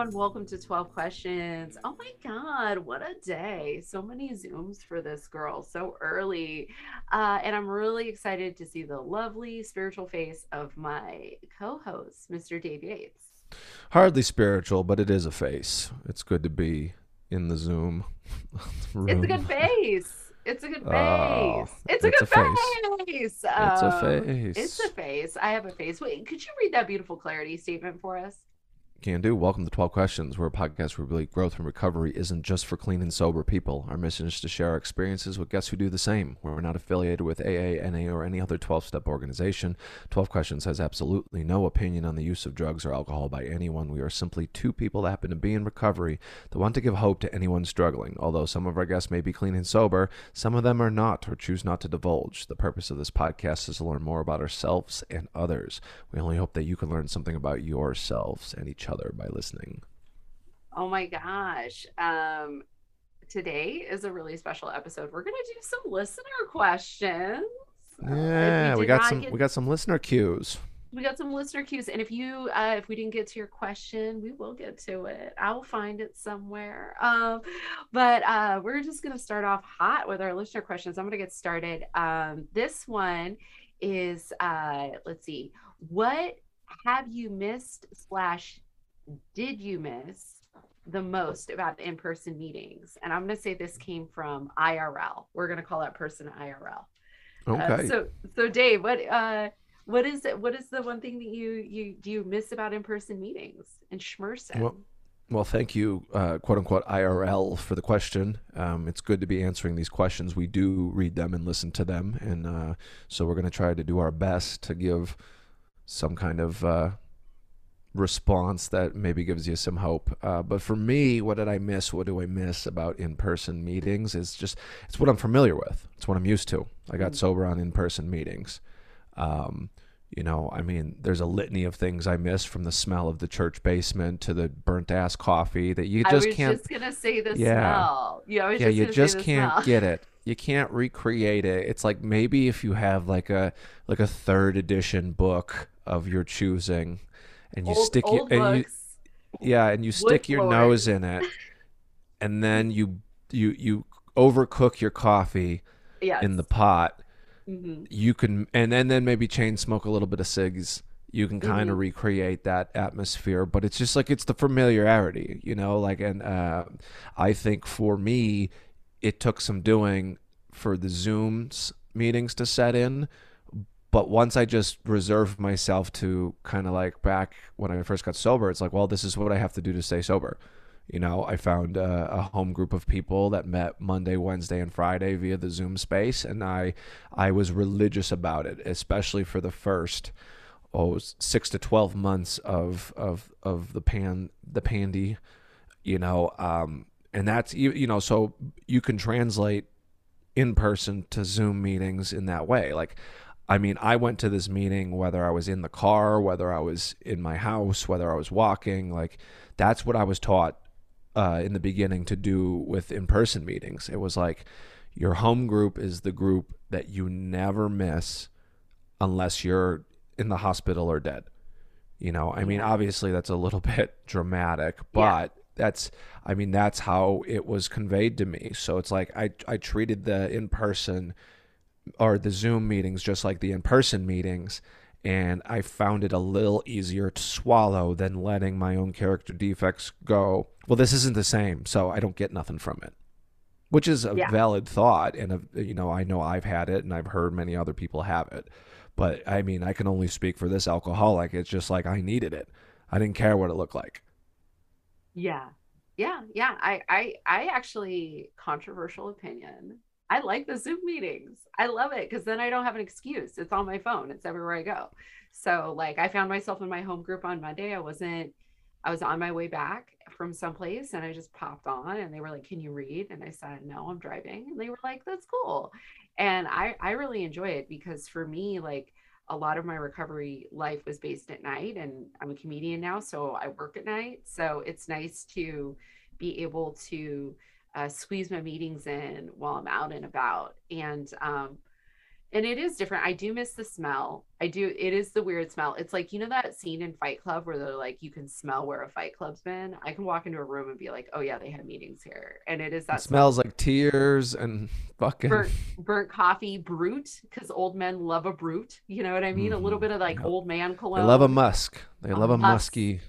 everyone. Welcome to 12 Questions. Oh my God, what a day. So many Zooms for this girl so early. Uh, and I'm really excited to see the lovely spiritual face of my co host, Mr. Dave Yates. Hardly spiritual, but it is a face. It's good to be in the Zoom. Room. It's a good face. It's a good face. Oh, it's a it's good a face. face. It's a Um, face. It's a face. I have a face. Wait, could you read that beautiful clarity statement for us? Can do. Welcome to 12 Questions. We're a podcast where believe growth and recovery isn't just for clean and sober people. Our mission is to share our experiences with guests who do the same. We're not affiliated with AA, NA, or any other 12 step organization. 12 Questions has absolutely no opinion on the use of drugs or alcohol by anyone. We are simply two people that happen to be in recovery that want to give hope to anyone struggling. Although some of our guests may be clean and sober, some of them are not or choose not to divulge. The purpose of this podcast is to learn more about ourselves and others. We only hope that you can learn something about yourselves and each by listening. Oh my gosh. Um, today is a really special episode. We're gonna do some listener questions. Uh, if Yeah, we got some get- we got some listener cues. we got some listener cues, and if you uh, if we didn't get to your question, we will get to it. I'll find it somewhere. Um, but uh, we're just gonna start off hot with our listener questions. I'm gonna get started. Um, this one is uh, let's see, what have you missed slash did you miss the most about in-person meetings? And I'm gonna say this came from IRL. We're gonna call that person IRL. Uh, Okay. so so Dave, what uh what is it what is the one thing that you you do you miss about in-person meetings and Schmerson? Well, Well, thank you, uh, quote unquote, IRL, for the question. Um, it's good to be answering these questions. We do read them and listen to them. And uh, so we're going to try to do our best to give some kind of uh, response that maybe gives you some hope. Uh, but for me, what did I miss? What do I miss about in person meetings? It's just, it's what I'm familiar with, it's what I'm used to. I got Mm. sober on in person meetings. Um, you know, I mean, there's a litany of things I miss from the smell of the church basement to the burnt ass coffee that you I just was can't. just gonna say the Yeah. smell. Yeah, I yeah, just you just can't get it. You can't recreate it. It's like maybe if you have like a like a third edition book of your choosing, and you old, stick your and you, yeah, and you stick your floor. nose in it, and then you you you overcook your coffee yes. in the pot. Mhm. You can and then then maybe chain smoke a little bit of cigs. You can kind Mhm. of recreate that atmosphere, but it's just like it's the familiarity, you know. Like, and uh, I think for me, it took some doing for the Zooms meetings to set in. But once I just reserved myself to kind of like back when I first got sober, it's like, well, this is what I have to do to stay sober. You know, I found a, a home group of people that met Monday, Wednesday, and Friday via the Zoom space, and I, I was religious about it, especially for the first, oh, six to twelve months of of of the pan the pandy, you know, um, and that's you you know, so you can translate in person to Zoom meetings in that way, like. I mean, I went to this meeting whether I was in the car, whether I was in my house, whether I was walking. Like, that's what I was taught uh, in the beginning to do with in person meetings. It was like your home group is the group that you never miss unless you're in the hospital or dead. You know, I mean, obviously that's a little bit dramatic, Yeah. but that's, I mean, that's how it was conveyed to me. So it's like I, I treated the in person or the Zoom meetings just like the in person meetings. And I found it a little easier to swallow than letting my own character defects go. Well, this isn't the same, so I don't get nothing from it, which is a Yeah. valid thought. And, a, you know, I know I've had it and I've heard many other people have it. But I mean, I can only speak for this alcoholic. It's just like I needed it. I didn't care what it looked like. Yeah. Yeah. Yeah. I I I actually controversial opinion. I like the Zoom meetings. I love it because then I don't have an excuse. It's on my phone. It's everywhere I go. So like I found myself in my home group on Monday. I wasn't I was on my way back from someplace and I just popped on and they were like, Can you read? And I said, No, I'm driving. And they were like, That's cool. And I I really enjoy it because for me, like a lot of my recovery life was based at night and I'm a comedian now, so I work at night. So it's nice to be able to uh, squeeze my meetings in while I'm out and about. And um, and it is different. I do miss the smell. I do. It is the weird smell. It's like you know that scene in Fight Club where they're like, you can smell where a Fight Club's been. I can walk into a room and be like, oh yeah, they had meetings here, and it is that It smells like tears and fucking. burnt burnt coffee, Brut, because old men love a Brut. You know what I mean? A little Mhm. bit of like Yep. old man cologne. They love a musk. They A love a musk. musky,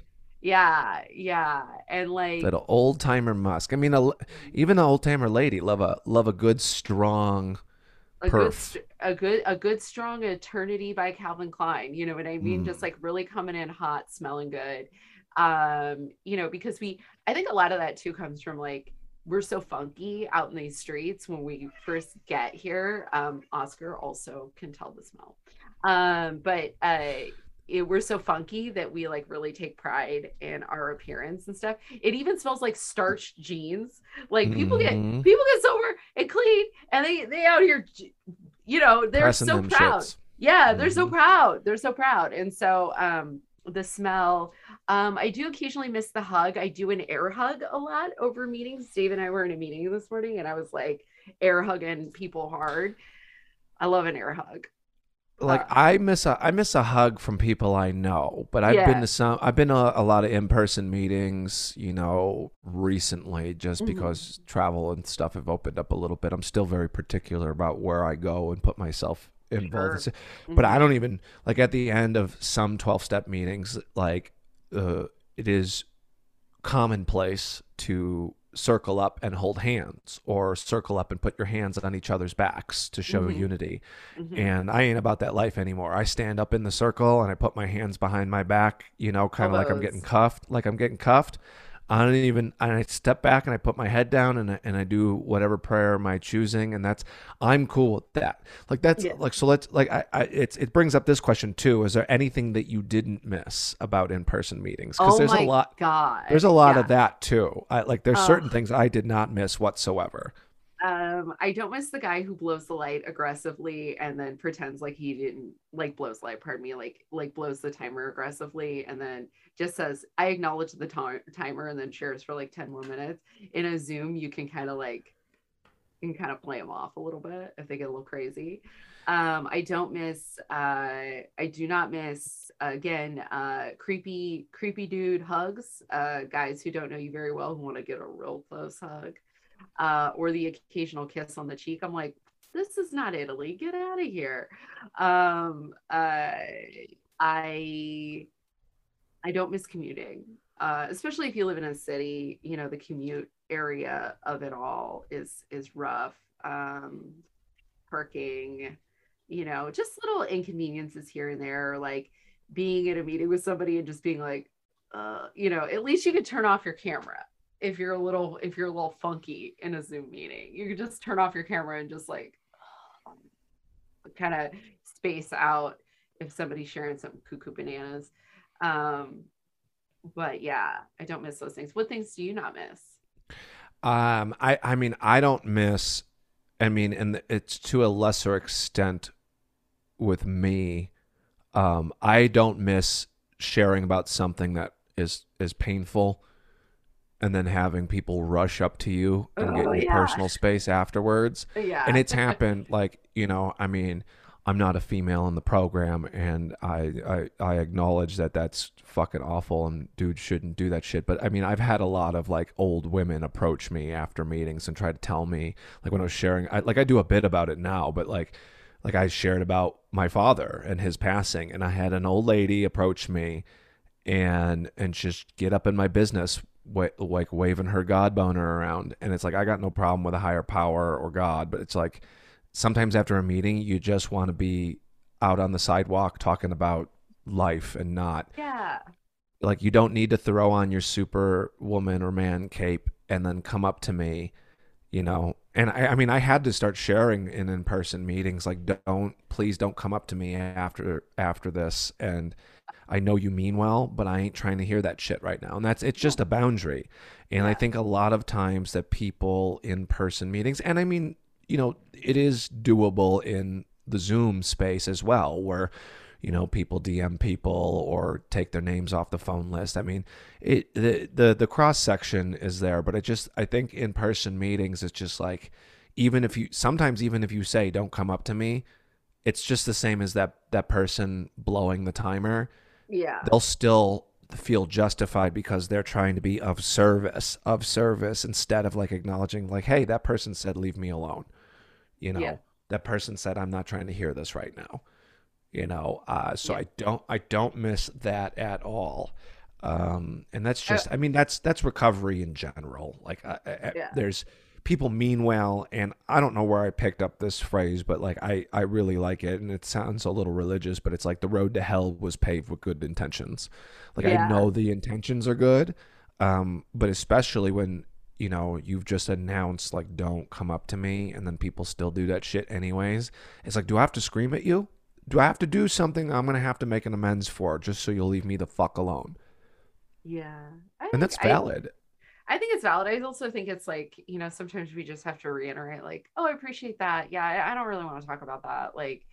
Yeah, yeah, and like that old timer musk. I mean, a, even an old timer lady love a love a good strong. a perf. st- a good a good strong eternity by Calvin Klein. You know what I mean? Mm. Just like really coming in hot, smelling good. Um, you know, because we I think a lot of that too comes from like we're so funky out in these streets when we first get here. Um, Oscar also can tell the smell. Um, but uh it, we're so funky that we like really take pride in our appearance and stuff. It even smells like starched jeans. Like people get Mhm. people get sober and clean and they they out here you know they're Pressing so proud shits. yeah they're so Mhm. proud they're so proud and so um the smell um i do occasionally miss the hug i do an air hug a lot over meetings dave and i were in a meeting this morning and i was like air hugging people hard i love an air hug like Uh, I miss a I miss a hug from people I know, but I've Yeah. been to some I've been to a lot of in person meetings, you know, recently just Mhm. because travel and stuff have opened up a little bit. I'm still very particular about where I go and put myself involved. Sure. But Mhm. I don't even like at the end of some 12 step meetings, like uh, it is commonplace to circle up and hold hands or circle up and put your hands on each other's backs to show Mhm. unity. Mhm. And I ain't about that life anymore. I stand up in the circle and I put my hands behind my back, you know, kind of like I'm getting cuffed, like I'm getting cuffed. I don't even, and I step back and I put my head down and I, and I do whatever prayer am I choosing. And that's, I'm cool with that. Like that's Yeah. like, so let's like, I, I, it's, it brings up this question too. Is there anything that you didn't miss about in-person meetings? Cause oh there's my a lot, god there's a lot Yeah. of that too. I like, there's certain things I did not miss whatsoever. Um, I don't miss the guy who blows the light aggressively and then pretends like he didn't like blows the light, pardon me, like like blows the timer aggressively and then just says, I acknowledge the ti- timer and then shares for like 10 more minutes. In a Zoom, you can kind of like you can kind of play them off a little bit if they get a little crazy. Um, I don't miss uh I do not miss again uh creepy creepy dude hugs, uh guys who don't know you very well who want to get a real close hug uh, or the occasional kiss on the cheek. I'm like, this is not Italy. Get out of here. Um, uh, I I don't miss commuting, uh, especially if you live in a city. You know, the commute area of it all is is rough. Um, parking, you know, just little inconveniences here and there, like being in a meeting with somebody and just being like, uh, you know, at least you could turn off your camera if you're a little if you're a little funky in a Zoom meeting. You could just turn off your camera and just like kind of space out if somebody's sharing some cuckoo bananas. Um, but yeah, I don't miss those things. What things do you not miss? Um, I, I mean, I don't miss. I mean, and it's to a lesser extent with me. Um, I don't miss sharing about something that is is painful, and then having people rush up to you and get Oh, in your yeah. personal space afterwards. Yeah. And it's happened. Like you know, I mean, I'm not a female in the program, and I, I I acknowledge that that's fucking awful, and dudes shouldn't do that shit. But I mean, I've had a lot of like old women approach me after meetings and try to tell me, like when I was sharing, I, like I do a bit about it now, but like like I shared about my father and his passing, and I had an old lady approach me, and and just get up in my business. Wa- Like waving her God boner around, and it's like I got no problem with a higher power or God, but it's like sometimes after a meeting you just want to be out on the sidewalk talking about life and not yeah. like you don't need to throw on your super woman or man cape and then come up to me you know and I, I mean i had to start sharing in in-person meetings like don't please don't come up to me after after this and i know you mean well but i ain't trying to hear that shit right now. And that's it's just a boundary. And i think a lot of times that people in person meetings and i mean you know it is doable in the zoom space as well where you know people dm people or take their names off the phone list. I mean it the the, the cross section is there but it just i think in person meetings it's just like even if you sometimes even if you say don't come up to me it's just the same as that that person blowing the timer. Yeah. They'll still feel justified because they're trying to be of service, of service instead of like acknowledging like, hey, that person said leave me alone. You know, Yeah. that person said I'm not trying to hear this right now. You know, uh, so Yeah. I don't I don't miss that at all. Um, and that's Uh, just I mean that's that's recovery in general. Like I, I, Yeah. there's people mean well and I don't know where I picked up this phrase, but like I I really like it and it sounds a little religious, but it's like the road to hell was paved with good intentions. Like Yeah. I know the intentions are good, um, but especially when you know you've just announced like don't come up to me, and then people still do that shit anyways. It's like, do I have to scream at you? Do I have to do something I'm gonna have to make an amends for just so you'll leave me the fuck alone? Yeah. I And that's valid. I think it's valid. I also think it's like, you know, sometimes we just have to reiterate, like, oh, I appreciate that. Yeah, I, I don't really want to talk about that. Like,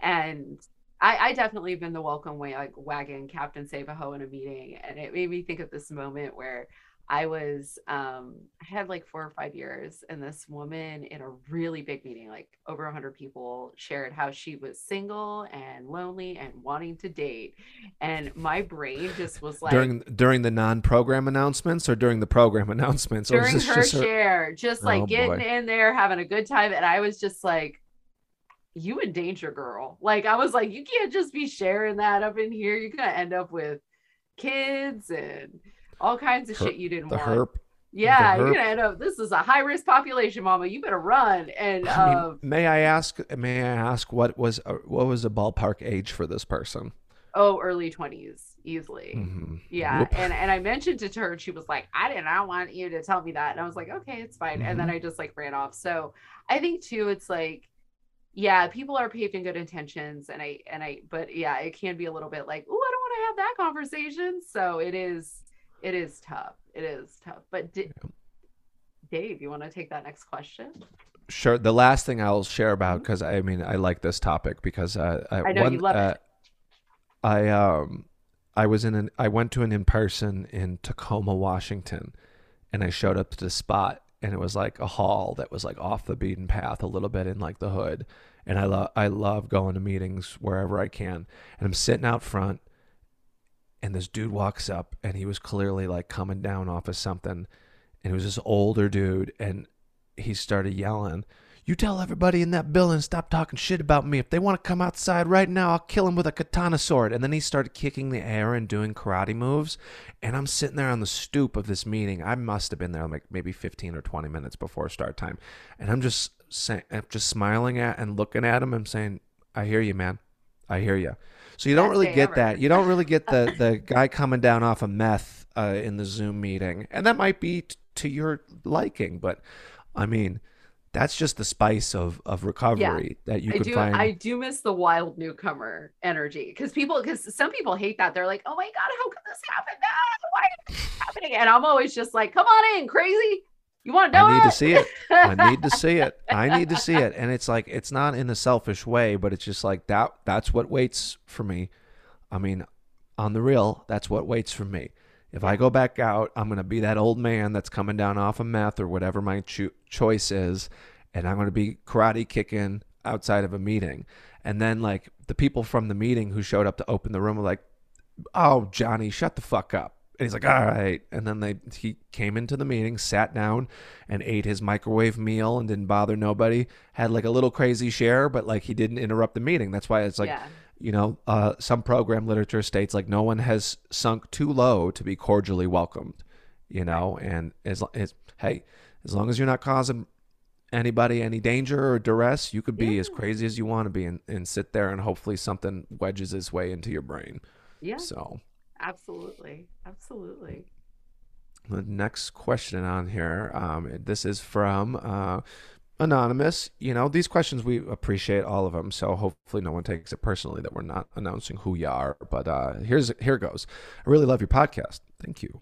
and I, I definitely been the welcome way, like wagon Captain Save a Ho in a meeting. And it made me think of this moment where I was, um, I had like four or five years, and this woman in a really big meeting, like over 100 people, shared how she was single and lonely and wanting to date. And my brain just was like, during during the non-program announcements or during the program announcements? Or during her just her- share, just like Oh, getting boy. in there, having a good time. And I was just like, you in danger, girl. Like, I was like, you can't just be sharing that up in here. You're to end up with kids and all kinds of Her- shit you didn't want. the want. herp? Yeah, you're to end up, this is a high risk population, mama. You better run. And, I mean, uh, may I ask? May I ask what was uh, what was the ballpark age for this person? oh, early 20s, easily. Mhm. Yeah, Whoop. and and I mentioned it to her, and she was like, "I did not I want you to tell me that," and I was like, "Okay, it's fine." And Mm-hmm. then I just like ran off. So I think too, it's like, yeah, people are paved in good intentions, and I and I, but yeah, it can be a little bit like, "Oh, I don't want to have that conversation." So it is, it is tough. It is tough. But D- Dave, you want to take that next question? Sure. The last thing I'll share about because I mean I like this topic because uh, I, Mm-hmm. I know one, you love uh, it. I um I was in an I went to an in person in Tacoma, Washington, and I showed up to the spot and it was like a hall that was like off the beaten path a little bit in like the hood. And I love I love going to meetings wherever I can. And I'm sitting out front and this dude walks up and he was clearly like coming down off of something and it was this older dude and he started yelling you tell everybody in that building stop talking shit about me. If they want to come outside right now, I'll kill them with a katana sword. And then he started kicking the air and doing karate moves. And I'm sitting there on the stoop of this meeting. I must have been there like maybe 15 or 20 minutes before start time. And I'm just saying, I'm just smiling at and looking at him. I'm saying, I hear you, man. I hear you. So you don't really get ever. that. You don't really get the the guy coming down off of meth uh, in the Zoom meeting, and that might be t- to your liking. But I mean, that's just the spice of of recovery that you I could do. find. I do miss the wild newcomer energy because people, because some people hate that. They're like, "Oh my god, how could this happen? Ah, why is this happening?" And I'm always just like, "Come on in, crazy. You want to know?" I need to see it. I need to see it. I need to see it. And it's like it's not in a selfish way, but it's just like that that's what waits for me. I mean, on the real, that's what waits for me. If I go back out, I'm going to be that old man that's coming down off of meth or whatever my cho- choice is, and I'm going to be karate kicking outside of a meeting. And then like the people from the meeting who showed up to open the room were like, "Oh, Johnny, shut the fuck up." And he's like, "All right." And then they he came into the meeting, sat down, and ate his microwave meal and didn't bother nobody. Had like a little crazy share, but like he didn't interrupt the meeting. That's why it's like yeah, you know, uh, some program literature states like no one has sunk too low to be cordially welcomed, you know, and as, as hey, as long as you're not causing anybody any danger or duress, you could be as crazy as you want to be and, and sit there and hopefully something wedges its way into your brain. yeah, So absolutely, absolutely. the next question on here, um, this is from uh, anonymous. You know, these questions we appreciate all of them, so hopefully no one takes it personally that we're not announcing who you are. But uh, here's here goes. I really love your podcast. Thank you.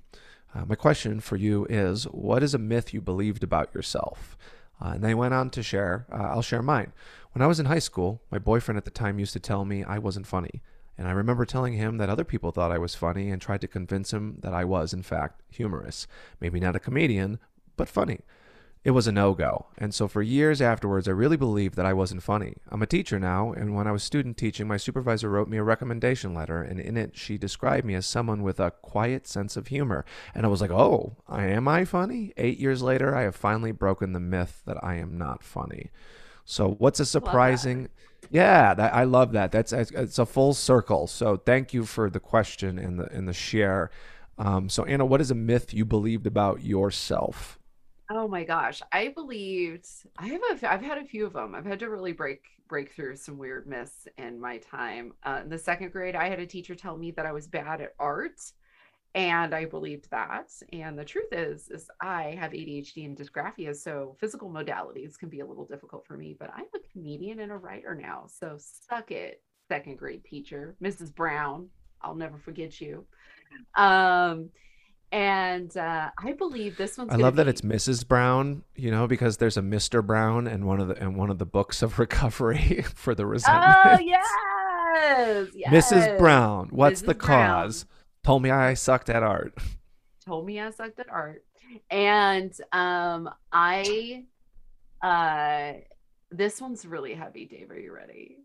Uh, my question for you is: What is a myth you believed about yourself? Uh, and they went on to share. Uh, I'll share mine. When I was in high school, my boyfriend at the time used to tell me I wasn't funny. And I remember telling him that other people thought I was funny and tried to convince him that I was, in fact, humorous. Maybe not a comedian, but funny. it was a no go. And so for years afterwards, I really believed that I wasn't funny. I'm a teacher now, and when I was student teaching, my supervisor wrote me a recommendation letter, and in it, she described me as someone with a quiet sense of humor. And I was like, oh, I am I funny? Eight years later, I have finally broken the myth that I am not funny. So what's a surprising? Yeah, that, I love that. That's it's a full circle. So thank you for the question and the and the share. Um, so Anna, what is a myth you believed about yourself? Oh my gosh, I believed I have a I've had a few of them. I've had to really break break through some weird myths in my time. Uh, in the second grade, I had a teacher tell me that I was bad at art, and I believed that. And the truth is, is I have ADHD and dysgraphia, so physical modalities can be a little difficult for me. But I'm a comedian and a writer now, so suck it, second grade teacher, Mrs. Brown. I'll never forget you. Um, and uh, I believe this one's. I love be... that it's Mrs. Brown, you know, because there's a Mr. Brown in one of the in one of the books of recovery for the resentment. Oh yes, yes. Mrs. Brown, what's Mrs. the cause? Brown. Told me I sucked at art. Told me I sucked at art, and um, I, uh, this one's really heavy. Dave, are you ready?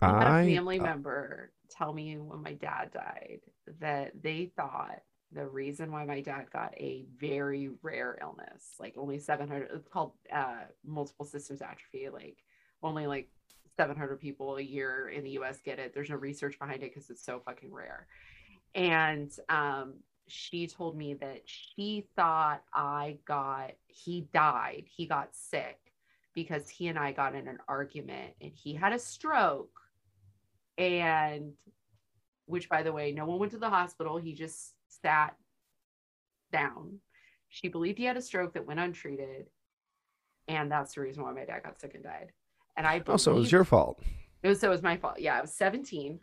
I had a family uh, member tell me when my dad died that they thought the reason why my dad got a very rare illness, like only 700, it's called uh, multiple systems atrophy, like only like 700 people a year in the US get it. There's no research behind it because it's so fucking rare. And um, she told me that she thought I got, he died, he got sick because he and I got in an argument and he had a stroke. And which, by the way, no one went to the hospital. He just sat down. She believed he had a stroke that went untreated. And that's the reason why my dad got sick and died. And I also it was your fault. It was so it was my fault. Yeah, I was 17.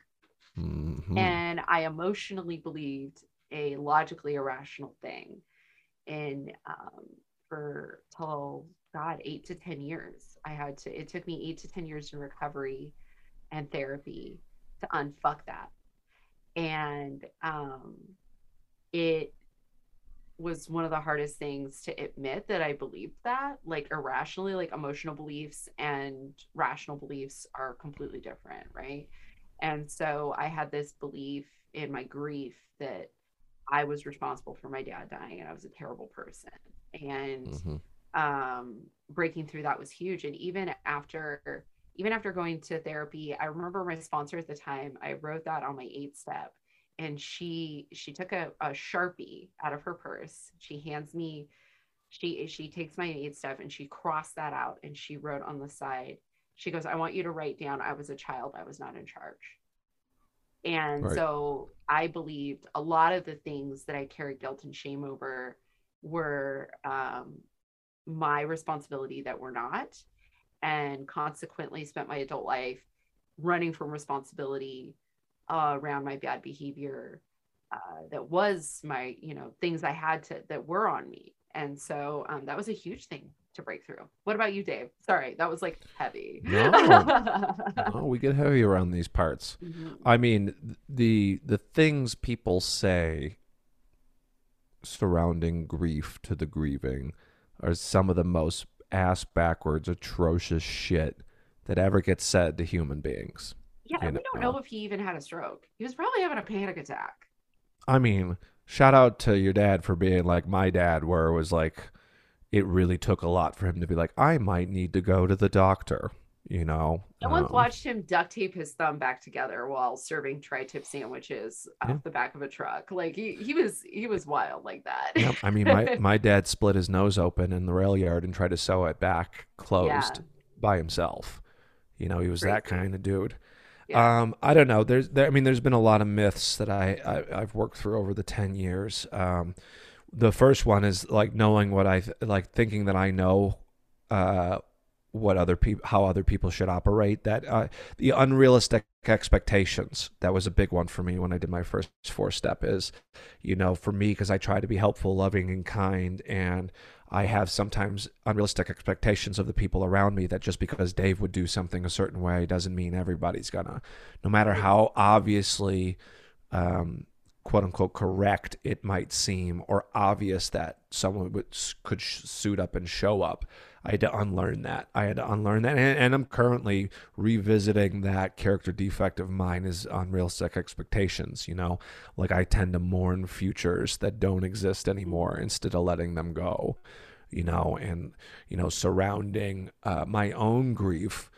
Mm-hmm. And I emotionally believed a logically irrational thing. And um, for till God, eight to 10 years, I had to, it took me eight to 10 years in recovery and therapy to unfuck that. And um, it was one of the hardest things to admit that I believed that, like irrationally, like emotional beliefs and rational beliefs are completely different, right? And so I had this belief in my grief that I was responsible for my dad dying and I was a terrible person. And mm-hmm. um, breaking through that was huge. And even after, even after going to therapy, I remember my sponsor at the time, I wrote that on my eight step and she she took a, a sharpie out of her purse she hands me she she takes my eight step and she crossed that out and she wrote on the side she goes i want you to write down i was a child i was not in charge. And right. so i believed a lot of the things that i carried guilt and shame over were um, my responsibility that were not and consequently spent my adult life running from responsibility uh, around my bad behavior uh, that was my you know things i had to that were on me. And so um, that was a huge thing to break through. What about you dave? Sorry that was like heavy. No, no we get heavy around these parts. Mm-hmm. i mean the the things people say surrounding grief to the grieving are some of the most ass backwards atrocious shit that ever gets said to human beings. Yeah, and we don't know if he even had a stroke. He was probably having a panic attack. I mean, shout out to your dad for being like my dad, where it was like, it really took a lot for him to be like, I might need to go to the doctor. You know, I once um, watched him duct tape his thumb back together while serving tri-tip sandwiches yeah. off the back of a truck. Like he, he was he was wild like that. yeah, I mean, my my dad split his nose open in the rail yard and tried to sew it back closed yeah. by himself. You know, he was Crazy. that kind of dude. Yeah. Um, I don't know. There's, there, I mean, there's been a lot of myths that I, I have worked through over the ten years. Um, the first one is like knowing what I like, thinking that I know, uh, what other people, how other people should operate. That uh, the unrealistic expectations. That was a big one for me when I did my first four step. Is, you know, for me because I try to be helpful, loving, and kind, and I have sometimes unrealistic expectations of the people around me that just because Dave would do something a certain way doesn't mean everybody's gonna. No matter how obviously um, quote unquote correct it might seem or obvious that someone would could suit up and show up. I had to unlearn that. I had to unlearn that and, and i'm currently revisiting that character defect of mine is unrealistic expectations you know? Like i tend to mourn futures that don't exist anymore instead of letting them go you know? And you know surrounding uh, my own grief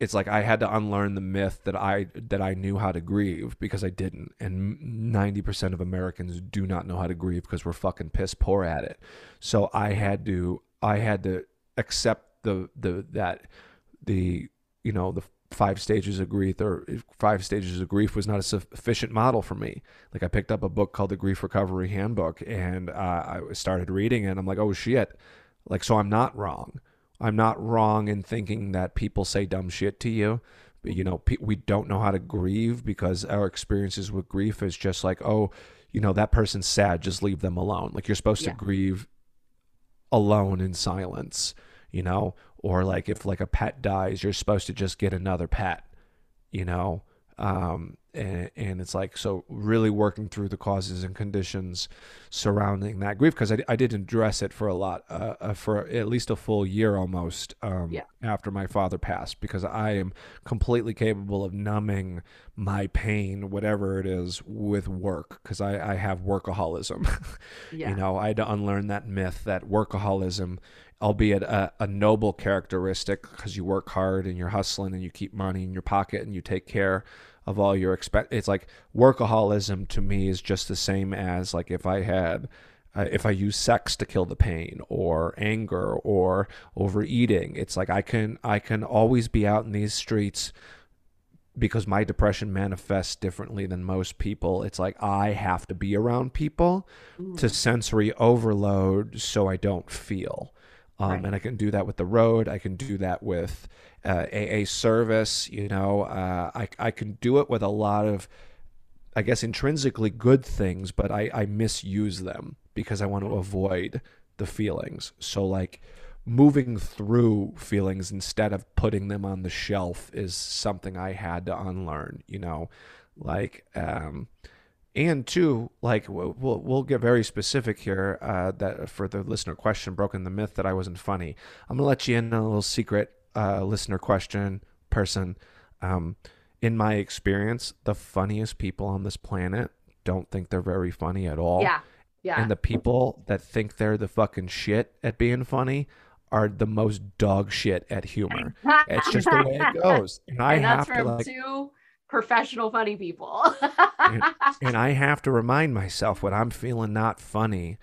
it's like I had to unlearn the myth that I that I knew how to grieve because I didn't, and ninety percent of Americans do not know how to grieve because we're fucking piss poor at it. So I had to I had to accept the the that the you know the five stages of grief or five stages of grief was not a sufficient model for me. Like I picked up a book called the Grief Recovery Handbook and uh, I started reading it. and I'm like, oh shit, like so I'm not wrong I'm not wrong in thinking that people say dumb shit to you. But, you know, we don't know how to grieve because our experiences with grief is just like, oh, you know, that person's sad, just leave them alone. Like you're supposed yeah. to grieve alone in silence, you know, or like if like a pet dies, you're supposed to just get another pet, you know. Um, and, and it's like so really working through the causes and conditions surrounding that grief because I, I didn't address it for a lot uh, uh, for at least a full year almost um, yeah. after my father passed because I am completely capable of numbing my pain whatever it is with work because I, I have workaholism yeah. you know I had to unlearn that myth that workaholism albeit a, a noble characteristic because you work hard and you're hustling and you keep money in your pocket and you take care of all your expect it's like workaholism to me is just the same as like if i had uh, if i use sex to kill the pain or anger or overeating it's like i can i can always be out in these streets because my depression manifests differently than most people it's like i have to be around people mm. to sensory overload so i don't feel um, right. and i can do that with the road i can do that with uh, AA service. You know, uh, I I can do it with a lot of, I guess, intrinsically good things, but I I misuse them because I want to avoid the feelings. So like moving through feelings instead of putting them on the shelf is something I had to unlearn. You know, like. um and two, like we'll we'll get very specific here. Uh, that for the listener question, broken the myth that I wasn't funny. I'm gonna let you in on a little secret uh, listener question person. Um, in my experience, the funniest people on this planet don't think they're very funny at all. Yeah. Yeah. And the people that think they're the fucking shit at being funny are the most dog shit at humor. it's just the way it goes. And I and have to like two professional funny people. and, and I have to remind myself when I'm feeling not funny,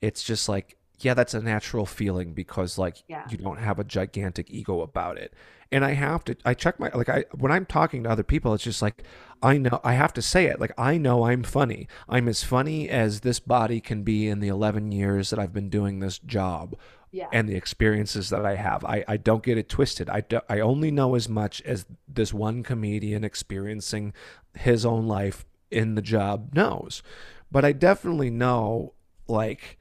it's just like yeah, that's a natural feeling because like yeah. you don't have a gigantic ego about it. And I have to I check my like I when I'm talking to other people it's just like I know I have to say it. Like I know I'm funny. I'm as funny as this body can be in the 11 years that I've been doing this job. Yeah. And the experiences that I have. I, I don't get it twisted. I, do, I only know as much as this one comedian experiencing his own life in the job knows. But I definitely know like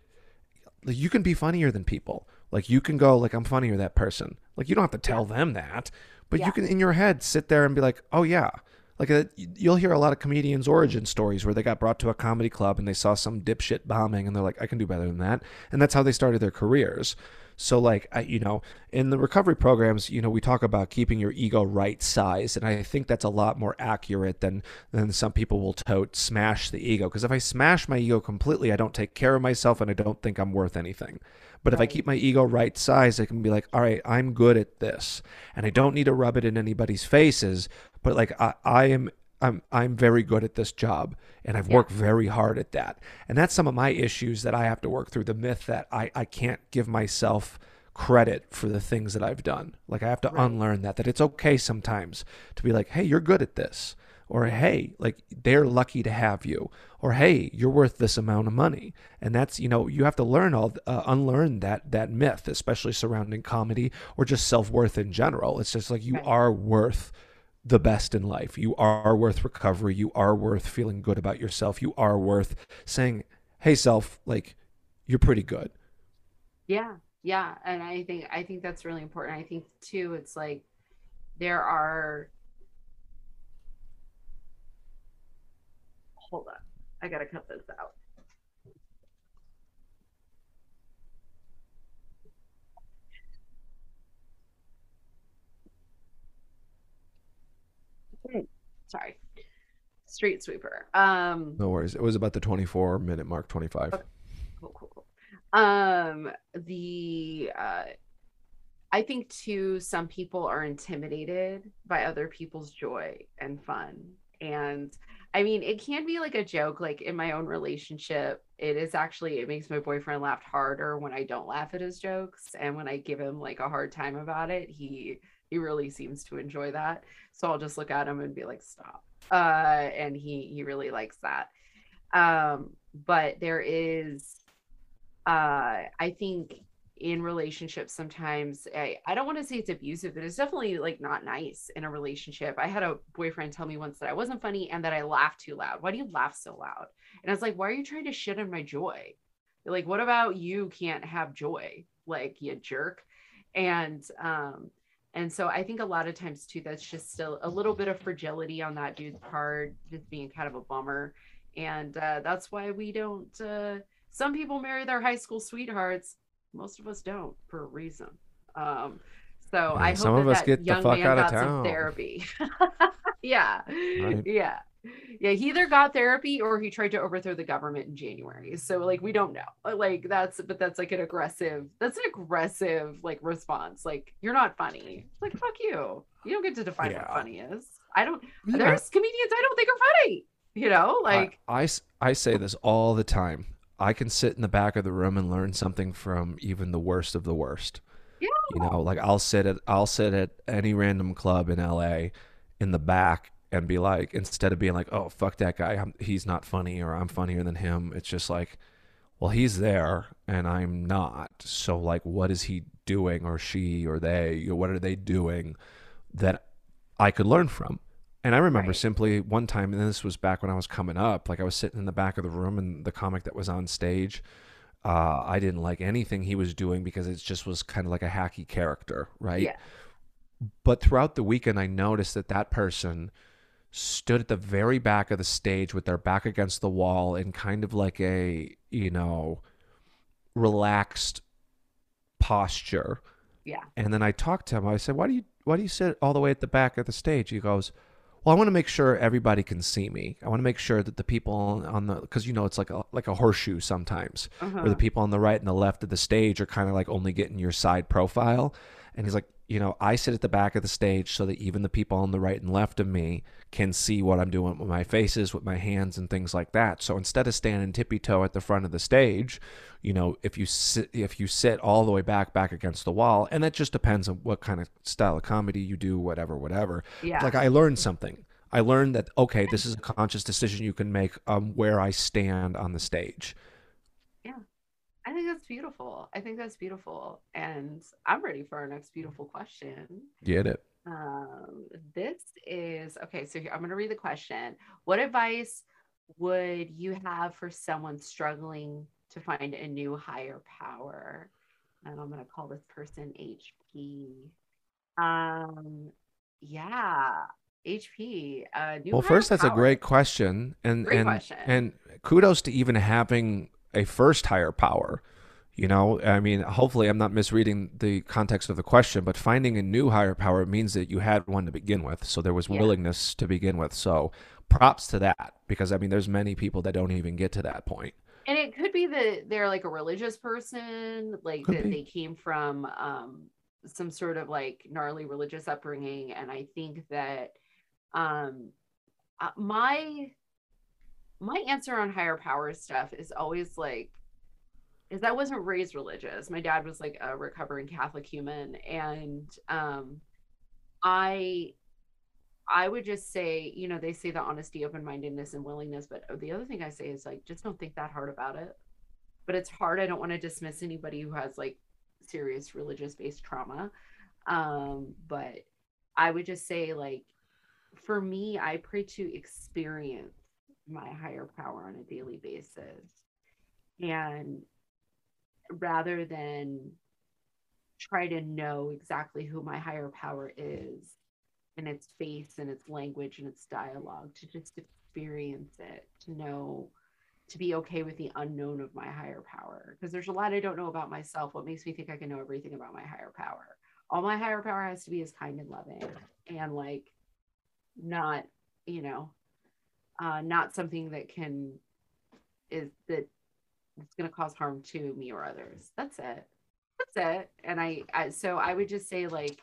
like you can be funnier than people. Like you can go like I'm funnier than that person. Like you don't have to tell them that, but yeah. you can in your head sit there and be like, "Oh yeah." Like uh, you'll hear a lot of comedians' origin stories where they got brought to a comedy club and they saw some dipshit bombing and they're like, "I can do better than that," and that's how they started their careers. So like I, you know, in the recovery programs, you know, we talk about keeping your ego right size, and I think that's a lot more accurate than than some people will tote smash the ego. Because if I smash my ego completely, I don't take care of myself, and I don't think I'm worth anything. But right. if I keep my ego right size, I can be like, all right, I'm good at this, and I don't need to rub it in anybody's faces. But like I, I am I'm I'm very good at this job and I've yeah. worked very hard at that. And that's some of my issues that I have to work through the myth that I, I can't give myself credit for the things that I've done. Like I have to right. unlearn that that it's okay sometimes to be like, "Hey, you're good at this." Or hey, like they're lucky to have you. Or hey, you're worth this amount of money. And that's, you know, you have to learn all uh, unlearn that that myth, especially surrounding comedy or just self-worth in general. It's just like you right. are worth the best in life. You are worth recovery. You are worth feeling good about yourself. You are worth saying, "Hey, self, like you're pretty good." Yeah, yeah, and I think I think that's really important. I think too, it's like there are. Hold on. I gotta cut this out. Sorry. Street sweeper. Um No worries. It was about the 24 minute mark, 25. Okay. cool, cool, cool. Um the uh I think too some people are intimidated by other people's joy and fun. And I mean, it can be like a joke like in my own relationship. It is actually it makes my boyfriend laugh harder when I don't laugh at his jokes and when I give him like a hard time about it, he he really seems to enjoy that. So I'll just look at him and be like, "Stop." Uh and he he really likes that. Um but there is uh i think in relationships sometimes i, I don't want to say it's abusive but it's definitely like not nice in a relationship i had a boyfriend tell me once that i wasn't funny and that i laughed too loud why do you laugh so loud and i was like why are you trying to shit on my joy like what about you can't have joy like you jerk and um and so i think a lot of times too that's just still a little bit of fragility on that dude's part just being kind of a bummer. And uh, that's why we don't uh, some people marry their high school sweethearts. Most of us don't for a reason. Um, so Yeah, i hope some that, of us that get the young fuck man out of got some town. therapy. Yeah. Right. yeah yeah he either got therapy or he tried to overthrow the government in january so like we don't know like that's but that's like an aggressive that's an aggressive like response like you're not funny like fuck you you don't get to define what funny is i don't Yeah. there's comedians i don't think are funny you know like I I say this all the time. I can sit in the back of the room and learn something from even the worst of the worst. Yeah. You know, like I'll sit at I'll sit at any random club in LA in the back and be like instead of being like, "Oh, fuck that guy. I'm, he's not funny or I'm funnier than him." It's just like, "Well, he's there and I'm not. So like what is he doing or she or they? What are they doing that I could learn from?" And I remember Right. simply one time, and this was back when I was coming up, like I was sitting in the back of the room and the comic that was on stage, uh, I didn't like anything he was doing because it just was kind of like a hacky character, right? Yeah. But throughout the weekend, I noticed that that person stood at the very back of the stage with their back against the wall in kind of like a, you know, relaxed posture. yeah And then I talked to him. I said, "Why do you why do you sit all the way at the back of the stage?" He goes, "Well, I want to make sure everybody can see me. I want to make sure that the people on, the because you know it's like a like a horseshoe sometimes, uh-huh. where the people on the right and the left of the stage are kind of like only getting your side profile." And he's like, "You know, I sit at the back of the stage so that even the people on the right and left of me can see what I'm doing with my faces, with my hands, and things like that. So instead of standing tippy toe at the front of the stage, you know, if you sit if you sit all the way back back against the wall, and that just depends on what kind of style of comedy you do, whatever, whatever. yeah Like I learned something. I learned that okay, this is a conscious decision you can make um where I stand on the stage. I think that's beautiful. I think that's beautiful. And I'm ready for our next beautiful question. Get it? Um, this is okay. So here, I'm going to read the question. What advice would you have for someone struggling to find a new higher power? And I'm going to call this person HP. Um, yeah, HP. Uh, new Well, first, that's a great question, and Great and question. and kudos to even having a first higher power. You know, I mean, hopefully, I'm not misreading the context of the question, but finding a new higher power means that you had one to begin with, so there was Yeah. willingness to begin with. So, props to that, because I mean, there's many people that don't even get to that point. and it could be that they're like a religious person like Could that be. they came from um some sort of like gnarly religious upbringing and i think that um uh, my my answer on higher power stuff is always like is I wasn't raised religious. My dad was like a recovering Catholic human and um I I would just say, you know, they say the honesty, open mindedness, and willingness. But the other thing I say is like, just don't think that hard about it. But it's hard. I don't want to dismiss anybody who has like serious religious based trauma. Um, but I would just say, like, for me, I pray to experience my higher power on a daily basis. And rather than try to know exactly who my higher power is and its face and its language and its dialogue to just experience it to know to be okay with the unknown of my higher power because there's a lot I don't know about myself. What makes me think I can know everything about my higher power? All my higher power has to be is kind and loving and like not, you know, uh, not something that can is that it's going to cause harm to me or others. That's it. That's it. And I, I so I would just say like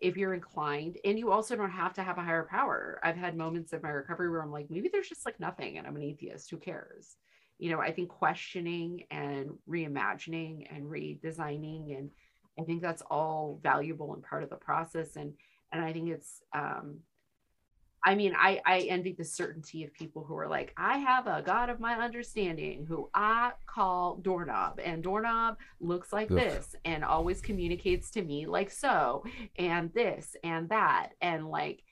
if you're inclined and you also don't have to have a higher power i've had moments of my recovery where i'm like maybe there's just like nothing and i'm an atheist who cares you know i think questioning and reimagining and redesigning and i think that's all valuable and part of the process and and i think it's um I mean, I, I envy the certainty of people who are like, I have a God of my understanding who I call doorknob, and doorknob looks like Ugh. this and always communicates to me like so, and this and that. And like,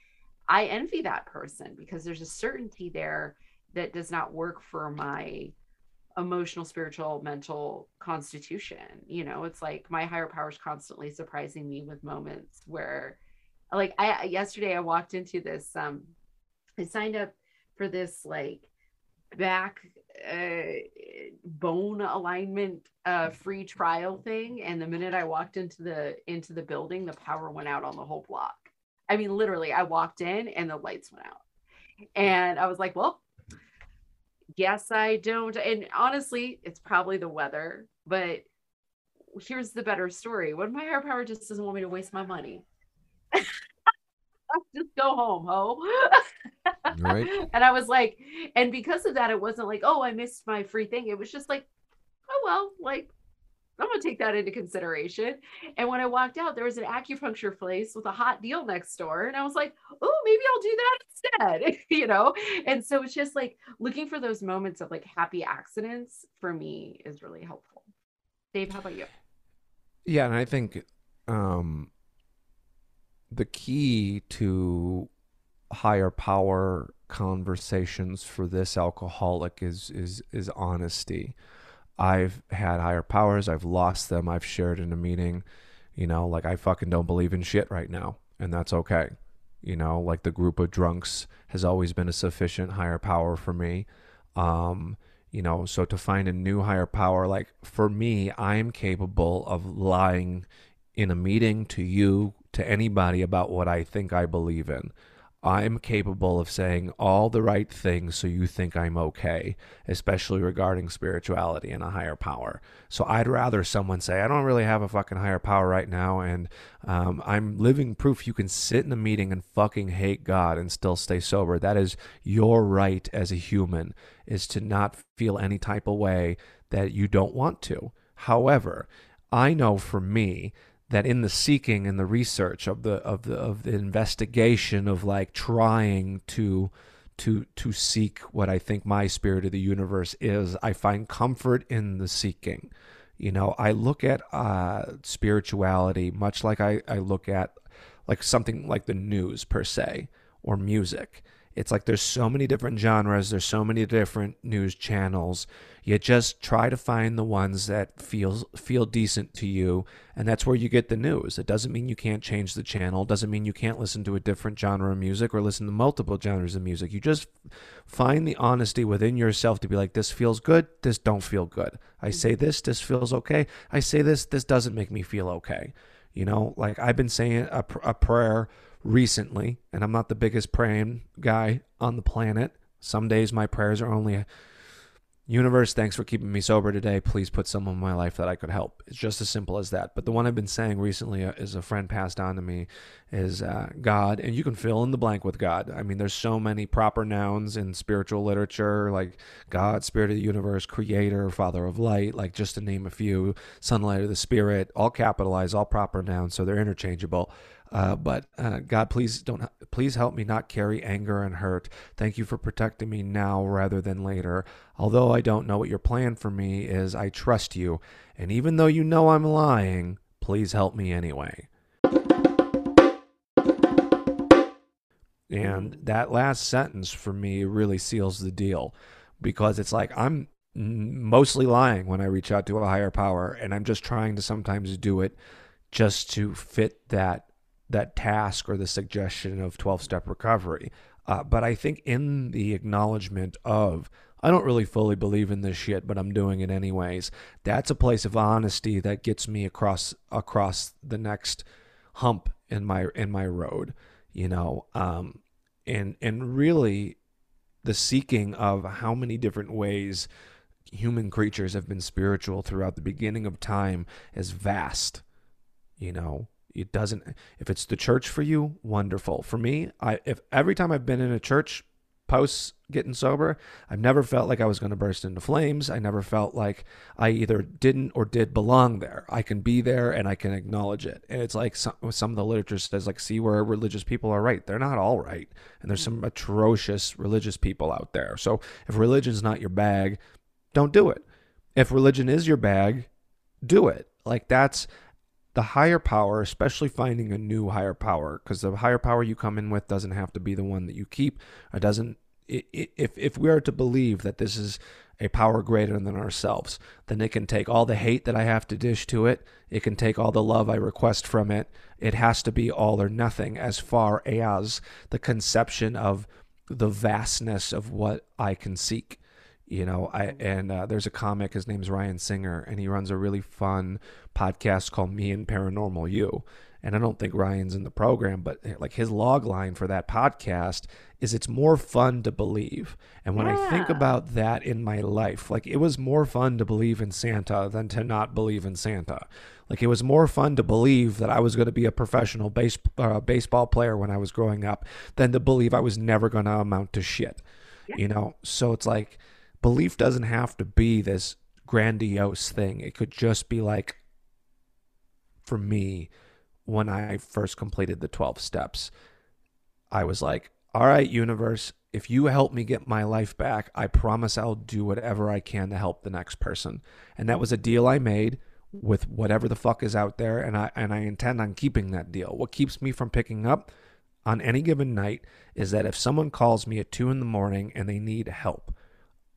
I envy that person because there's a certainty there that does not work for my emotional, spiritual, mental constitution. You know, it's like my higher power is constantly surprising me with moments where like I yesterday I walked into this um I signed up for this like back uh, bone alignment uh free trial thing and the minute I walked into the into the building the power went out on the whole block. I mean literally I walked in and the lights went out. And I was like, well, yes I don't and honestly it's probably the weather, but here's the better story. When my higher power just doesn't want me to waste my money just go home, ho. right. And I was like, and because of that, it wasn't like, oh, I missed my free thing. It was just like, oh well, like I'm gonna take that into consideration. And when I walked out, there was an acupuncture place with a hot deal next door, and I was like, oh, maybe I'll do that instead, you know. And so it's just like looking for those moments of like happy accidents for me is really helpful. Dave, how about you? Yeah, and I think um the key to higher power conversations for this alcoholic is is is honesty. I've had higher powers, I've lost them, I've shared in a meeting, you know, like I fucking don't believe in shit right now, and that's okay. You know, like the group of drunks has always been a sufficient higher power for me. Um, you know, so to find a new higher power, like for me, I am capable of lying in a meeting to you, to anybody about what I think I believe in. I'm capable of saying all the right things so you think I'm okay, especially regarding spirituality and a higher power. So I'd rather someone say, I don't really have a fucking higher power right now, and um, I'm living proof you can sit in a meeting and fucking hate God and still stay sober. That is your right as a human, is to not feel any type of way that you don't want to. However, I know for me that in the seeking and the research of the of the of the investigation of like trying to to to seek what I think my spirit of the universe is, I find comfort in the seeking. You know, I look at uh, spirituality much like I, I look at like something like the news per se or music. It's like there's so many different genres, there's so many different news channels. You just try to find the ones that feels feel decent to you, and that's where you get the news. It doesn't mean you can't change the channel, it doesn't mean you can't listen to a different genre of music or listen to multiple genres of music. You just find the honesty within yourself to be like this feels good, this don't feel good. I say this, this feels okay. I say this, this doesn't make me feel okay. You know, like I've been saying a, a prayer recently, and I'm not the biggest praying guy on the planet. Some days my prayers are only, Universe, thanks for keeping me sober today. Please put someone in my life that I could help. It's just as simple as that. But the one I've been saying recently uh, is a friend passed on to me is uh, God, and you can fill in the blank with God. I mean, there's so many proper nouns in spiritual literature, like God, Spirit of the Universe, Creator, Father of Light, like just to name a few, Sunlight of the Spirit, all capitalized, all proper nouns, so they're interchangeable. Uh, but uh, God, please don't please help me not carry anger and hurt. Thank you for protecting me now rather than later. Although I don't know what your plan for me is, I trust you. And even though you know I'm lying, please help me anyway. And that last sentence for me really seals the deal because it's like I'm mostly lying when I reach out to a higher power, and I'm just trying to sometimes do it just to fit that that task or the suggestion of 12 step recovery. Uh, but I think in the acknowledgement of I don't really fully believe in this shit, but I'm doing it anyways. That's a place of honesty that gets me across across the next hump in my in my road, you know. Um, and and really, the seeking of how many different ways human creatures have been spiritual throughout the beginning of time is vast. You know, it doesn't if it's the church for you, wonderful. For me, I if every time I've been in a church post getting sober, I've never felt like I was going to burst into flames. I never felt like I either didn't or did belong there. I can be there and I can acknowledge it. And it's like some, some of the literature says, like, see where religious people are right. They're not all right. And there's some atrocious religious people out there. So if religion's not your bag, don't do it. If religion is your bag, do it. Like that's the higher power, especially finding a new higher power, because the higher power you come in with doesn't have to be the one that you keep. It doesn't. if if we are to believe that this is a power greater than ourselves, then it can take all the hate that I have to dish to it. It can take all the love I request from it. It has to be all or nothing as far as the conception of the vastness of what I can seek you know i and uh, there's a comic his name's ryan singer and he runs a really fun podcast called me and paranormal you. And i don't think ryan's in the program but eh, like his log line for that podcast is it's more fun to believe. And when yeah. i think about that in my life like it was more fun to believe in santa than to not believe in santa. Like it was more fun to believe that i was going to be a professional base, uh, baseball player when i was growing up than to believe i was never going to amount to shit yeah. you know? So it's like belief doesn't have to be this grandiose thing. It could just be like, for me, when I first completed the 12 steps, I was like, all right, universe, if you help me get my life back, I promise I'll do whatever I can to help the next person. And that was a deal I made with whatever the fuck is out there and I and I intend on keeping that deal. What keeps me from picking up on any given night is that if someone calls me at 2 in the morning and they need help,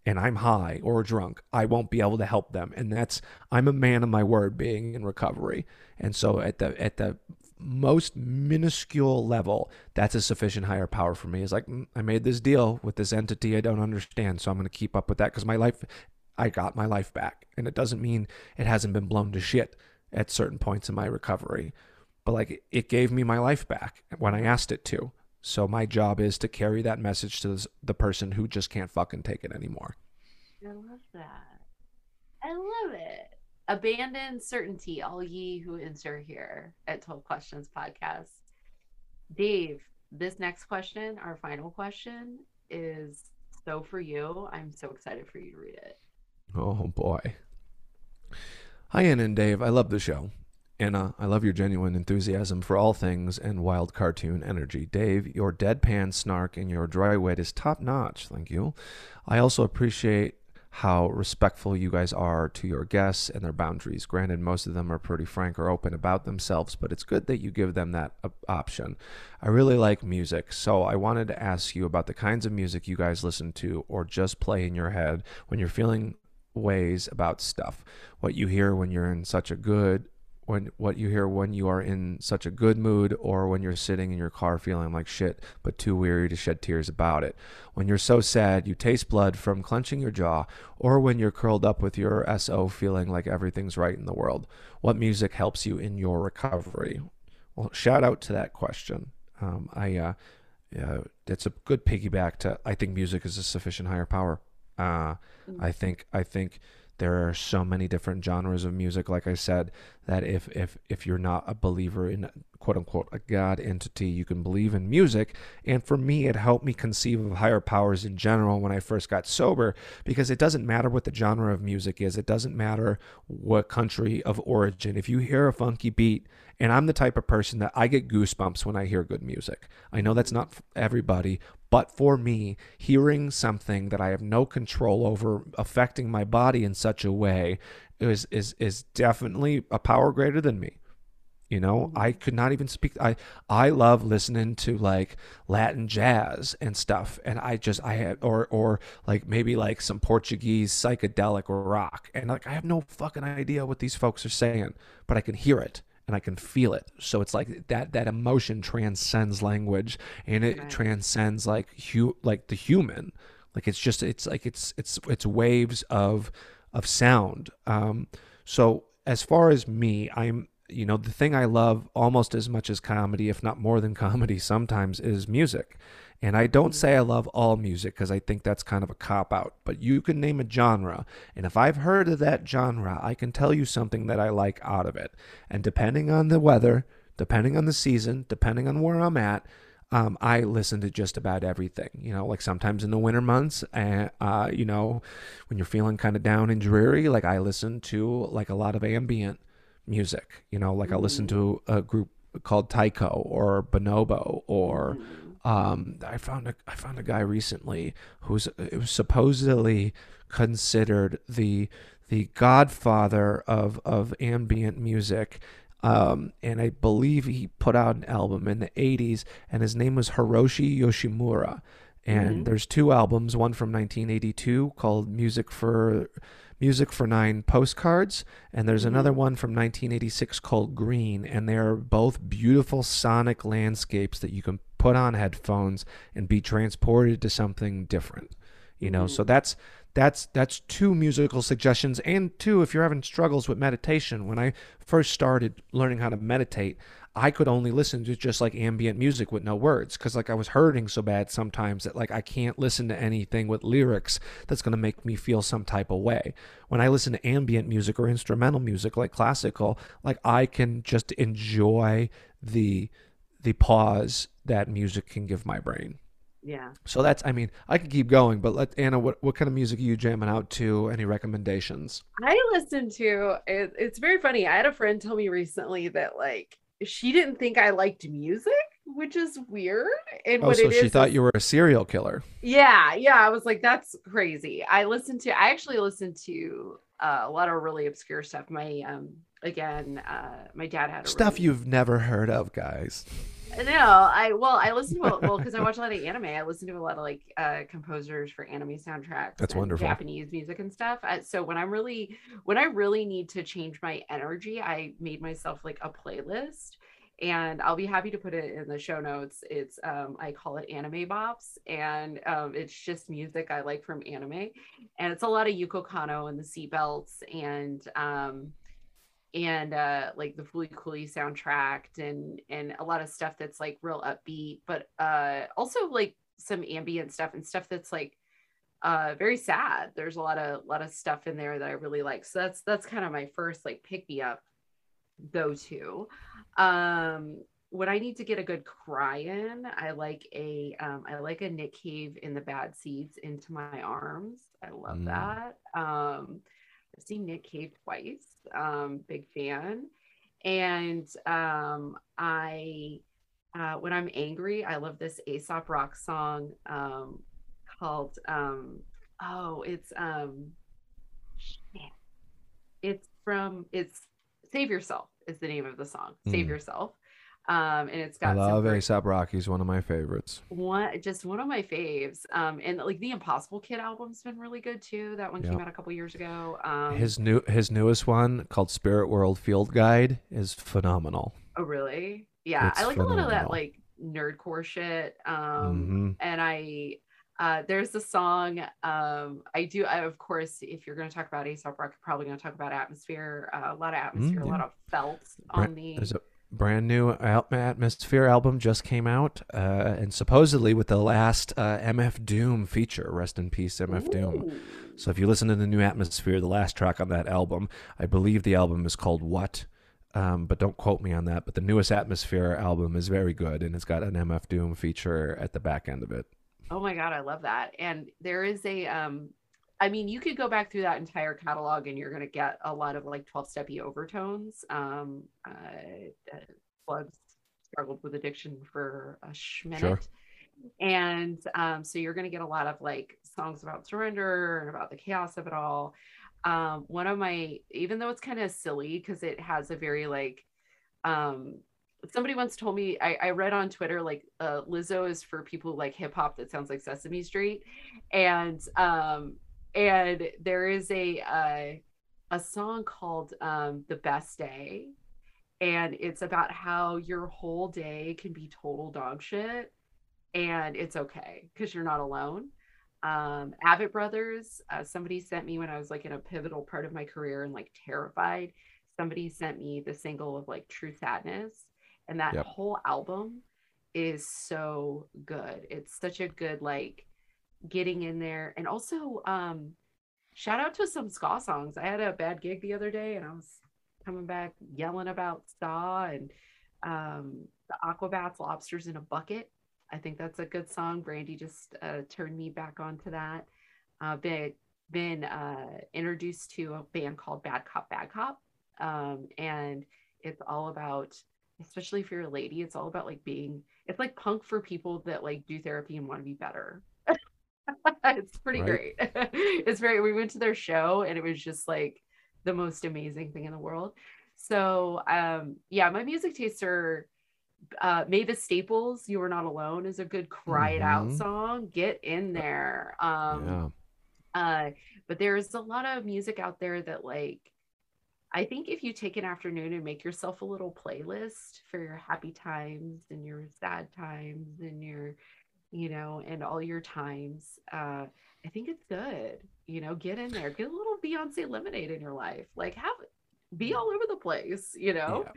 and I'm high or drunk, I won't be able to help them. And that's I'm a man of my word being in recovery. And so at the at the most minuscule level, that's a sufficient higher power for me. Is like mm, I made this deal with this entity I don't understand, so I'm going to keep up with that because my life, I got my life back, and it doesn't mean it hasn't been blown to shit at certain points in my recovery, but like it gave me my life back when I asked it to. So my job is to carry that message to the person who just can't fucking take it anymore. I love that. I love it. Abandon certainty, all ye who enter here at 12 Questions Podcast. Dave, this next question, our final question, is so for you. I'm so excited for you to read it. Oh boy. Hi, Ann and Dave. I love the show. Anna, uh, I love your genuine enthusiasm for all things and wild cartoon energy. Dave, your deadpan snark and your dry wit is top notch. Thank you. I also appreciate how respectful you guys are to your guests and their boundaries. Granted, most of them are pretty frank or open about themselves, but it's good that you give them that option. I really like music, so I wanted to ask you about the kinds of music you guys listen to or just play in your head when you're feeling ways about stuff. What you hear when you're in such a good when what you hear when you are in such a good mood or when you're sitting in your car feeling like shit but too weary to shed tears about it. When you're so sad you taste blood from clenching your jaw or when you're curled up with your SO feeling like everything's right in the world. What music helps you in your recovery? Well, shout out to that question. Um, I uh, yeah, it's a good piggyback to I think music is a sufficient higher power. Uh. I think I think there are so many different genres of music like i said that if if if you're not a believer in quote unquote a god entity you can believe in music. And for me it helped me conceive of higher powers in general when i first got sober because it doesn't matter what the genre of music is. It doesn't matter what country of origin. If you hear a funky beat and i'm the type of person that i get goosebumps when i hear good music. I know that's not everybody but for me, hearing something that I have no control over affecting my body in such a way is is is definitely a power greater than me. You know, mm-hmm. I could not even speak. I I love listening to like Latin jazz and stuff, and I just I have or or like maybe like some Portuguese psychedelic rock, and like I have no fucking idea what these folks are saying, but I can hear it, and I can feel it. So it's like that that emotion transcends language and it right. transcends like hu- like the human. Like it's just it's like it's it's it's waves of of sound. Um, so as far as me, I'm you know the thing I love almost as much as comedy, if not more than comedy, sometimes is music. And I don't say I love all music because I think that's kind of a cop out, but you can name a genre. And if I've heard of that genre, I can tell you something that I like out of it. And depending on the weather, depending on the season, depending on where I'm at, um, I listen to just about everything. You know, like sometimes in the winter months, uh, uh, you know, when you're feeling kind of down and dreary, like I listen to like a lot of ambient music. You know, like I listen to a group called Tycho or Bonobo or um, I found a I found a guy recently who's it was supposedly considered the the godfather of of ambient music. Um, and I believe he put out an album in the 80s, and his name was Hiroshi Yoshimura. And there's two albums, one from 1982 called Music for Music for Nine Postcards, and there's another one from 1986 called Green, and they're both beautiful sonic landscapes that you can put on headphones and be transported to something different. You know, so mm-hmm. that's that's that's two musical suggestions. And two if you're having struggles with meditation when i first started learning how to meditate i could only listen to just like ambient music with no words because like i was hurting so bad sometimes that like i can't listen to anything with lyrics that's going to make me feel some type of way. When i listen to ambient music or instrumental music like classical like i can just enjoy the the pause that music can give my brain Yeah. so that's, I mean, I could keep going, but let Anna, what, what kind of music are you jamming out to? Any recommendations? I listen to it, it's very funny. I had a friend tell me recently that like she didn't think I liked music, which is weird. And Oh, what so she is thought you were a serial killer. yeah, yeah. I was like, that's crazy. I listened to I actually listened to uh, a lot of really obscure stuff. My um again, uh my dad had Stuff you've never heard of, guys. No, I well, I listen to well because I watch a lot of anime. I listen to a lot of like uh composers for anime soundtracks. That's wonderful. Japanese music and stuff. Uh, so when I'm really when I really need to change my energy, I made myself like a playlist. And I'll be happy to put it in the show notes. It's um I call it anime bops, and um it's just music I like from anime, and it's a lot of Yoko Kanno and the Seatbelts and um and uh like the Fooly Cooly soundtrack and and a lot of stuff that's like real upbeat, but uh also like some ambient stuff and stuff that's like uh very sad. There's a lot of lot of stuff in there that I really like. So that's that's kind of my first like pick me up go to. Um when I need to get a good cry in, I like a um I like a Nick Cave in the Bad Seeds into my arms. I love Mm. that. Um I've seen Nick Cave twice. Um, big fan. And um, I, uh, when I'm angry, I love this Aesop Rock song um, called, um, oh, it's, um, shit. it's from, it's Save Yourself is the name of the song. Save Mm. Yourself. Um, and it's I got some love great- Aesop Rock's one of my favorites. one just one of my faves. Um and like the impossible kid album's been really good too. That one came out a couple years ago. Um His new his newest one called Spirit World Field Guide is phenomenal. oh really? Yeah It's i like a lot of that phenomenal. like nerdcore shit. Um hmm and i uh there's a song um i do I, of course if you're going to talk about aesop rock you're probably going to talk about atmosphere. Uh, a lot of atmosphere a lot Mm, of felt on the There's a brand new Atmosphere album just came out, uh, and supposedly with the last uh, MF Doom feature. Rest in peace, MF Doom. So if you listen to the new Atmosphere, the last track on that album, I believe the album is called What. Um, but don't quote me on that. But the newest Atmosphere album is very good, and it's got an MF Doom feature at the back end of it. Oh my god, I love that. And there is a um I mean, you could go back through that entire catalog and you're going to get a lot of like 12 steppy overtones. Um uh, Plugs struggled with addiction for a schminute. Sure. And um so you're going to get a lot of like songs about surrender and about the chaos of it all. Um one of my even though it's kind of silly because it has a very like um somebody once told me I, I read on Twitter like uh, Lizzo is for people who like hip hop that sounds like Sesame Street, and um and there is a uh, a song called um, "The Best Day," and it's about how your whole day can be total dog shit, and it's okay because you're not alone. Um, Avett Brothers, uh, somebody sent me when I was like in a pivotal part of my career and like terrified. Somebody sent me the single of like True Sadness, and that Yep. whole album is so good. It's such a good like getting in there, and also um, shout out to some ska songs. I had a bad gig the other day, and I was coming back yelling about ska and um, the Aquabats Lobsters in a Bucket. I think that's a good song. Brandy just uh, turned me back onto that. Uh, been been uh, introduced to a band called Bad Cop Bad Cop, um, and it's all about, especially if you're a lady, it's all about like being. It's like punk for people that like do therapy and want to be better. it's pretty Right. great. it's very. We went to their show and it was just like the most amazing thing in the world. So um, yeah, my music tastes are uh Mavis Staples, You Are Not Alone is a good cry it out Mhm. song. Get in there. Um yeah. uh but there's a lot of music out there that like I think if you take an afternoon and make yourself a little playlist for your happy times and your sad times and your you know and all your times uh I think it's good. You know, get in there. Get a little Beyonce lemonade in your life. Like have be all over the place, you know? Yeah.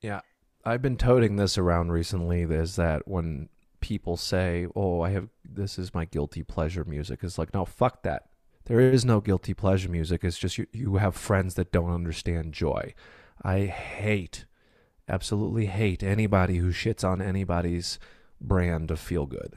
Yeah. I've been toting this around recently is that when people say, "Oh, I have this is my guilty pleasure music." It's like, "No, fuck that." There is no guilty pleasure music. It's just you you have friends that don't understand joy. I hate absolutely hate anybody who shits on anybody's brand of feel good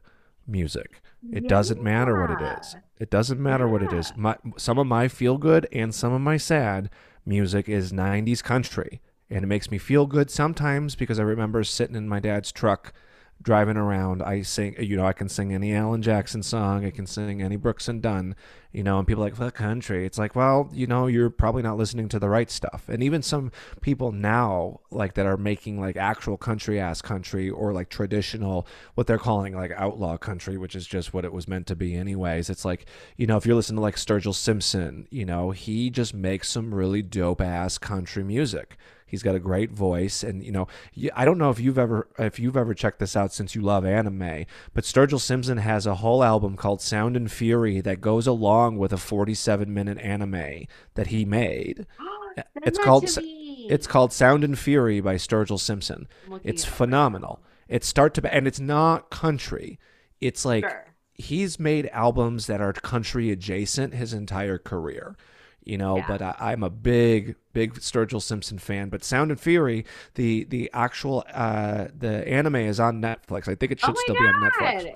music. It doesn't matter what it is. It doesn't matter what it is. My some of my feel good and some of my sad music is 90s country and it makes me feel good sometimes because I remember sitting in my dad's truck driving around. I sing, you know, I can sing any Alan Jackson song, I can sing any Brooks and Dunn, you know, and people like, fuck country. It's like, well, you know, you're probably not listening to the right stuff. And even some people now, like that are making like actual country ass country or like traditional, what they're calling like outlaw country, which is just what it was meant to be, anyways. It's like, you know, if you're listening to like Sturgill Simpson, you know, he just makes some really dope ass country music. He's got a great voice, and you know, I don't know if you've ever if you've ever checked this out since you love anime, but Sturgill Simpson has a whole album called Sound and Fury that goes along with a 47 minute anime that he made. Oh, uh, send It's called to s- me. It's called Sound and Fury by Sturgill Simpson. It's it up right phenomenal. It's start to and it's not country. It's like Sure. he's made albums that are country adjacent his entire career. You know, Yeah. but I, I'm a big, big Sturgill Simpson fan. But Sound and Fury, the the actual uh, the anime is on Netflix. I think it Oh should my still be on Netflix God.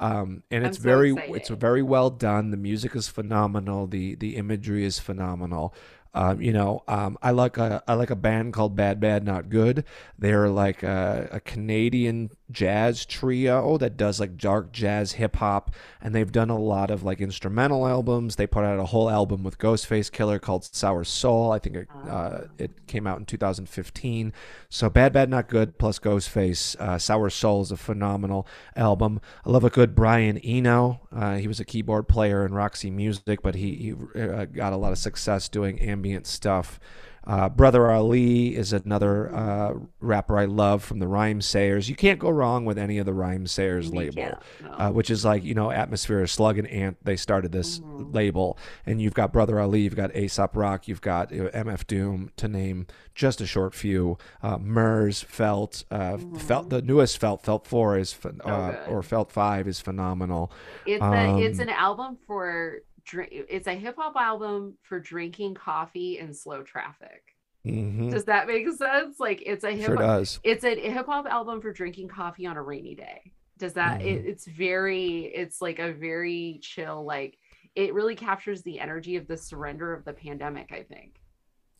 um, and it's so very excited. it's very well done. The music is phenomenal. The the imagery is phenomenal. Um, you know, um, I like a I like a band called Bad Bad Not Good. They're like a, a Canadian jazz trio that does like dark jazz hip hop, and they've done a lot of like instrumental albums. They put out a whole album with Ghostface Killah called Sour Soul. I think it uh, it came out in 2015. So Bad Bad Not Good plus Ghostface, uh, Sour Soul is a phenomenal album. I love a good Brian Eno. Uh, he was a keyboard player in Roxy Music, but he, he uh, got a lot of success doing ambient stuff. Uh, Brother Ali is another uh, rapper I love from the Rhymesayers. You can't go wrong with any of the Rhymesayers You label no. uh, which is like you know atmosphere slug and ant they started this Mhm. label and you've got brother ali you've got aesop rock you've got uh, mf doom to name just a short few uh, murs felt uh, felt the newest felt felt 4 is Mm-hmm. Uh, or felt 5 is phenomenal It's a it's Um, an album for drink. It's a hip hop album for drinking coffee in slow traffic. hmm Does that make sense? Like it's a hip sure does It's a hip hop album for drinking coffee on a rainy day. Does that? It, Mhm. it's very. It's like a very chill. Like it really captures the energy of the surrender of the pandemic. I think.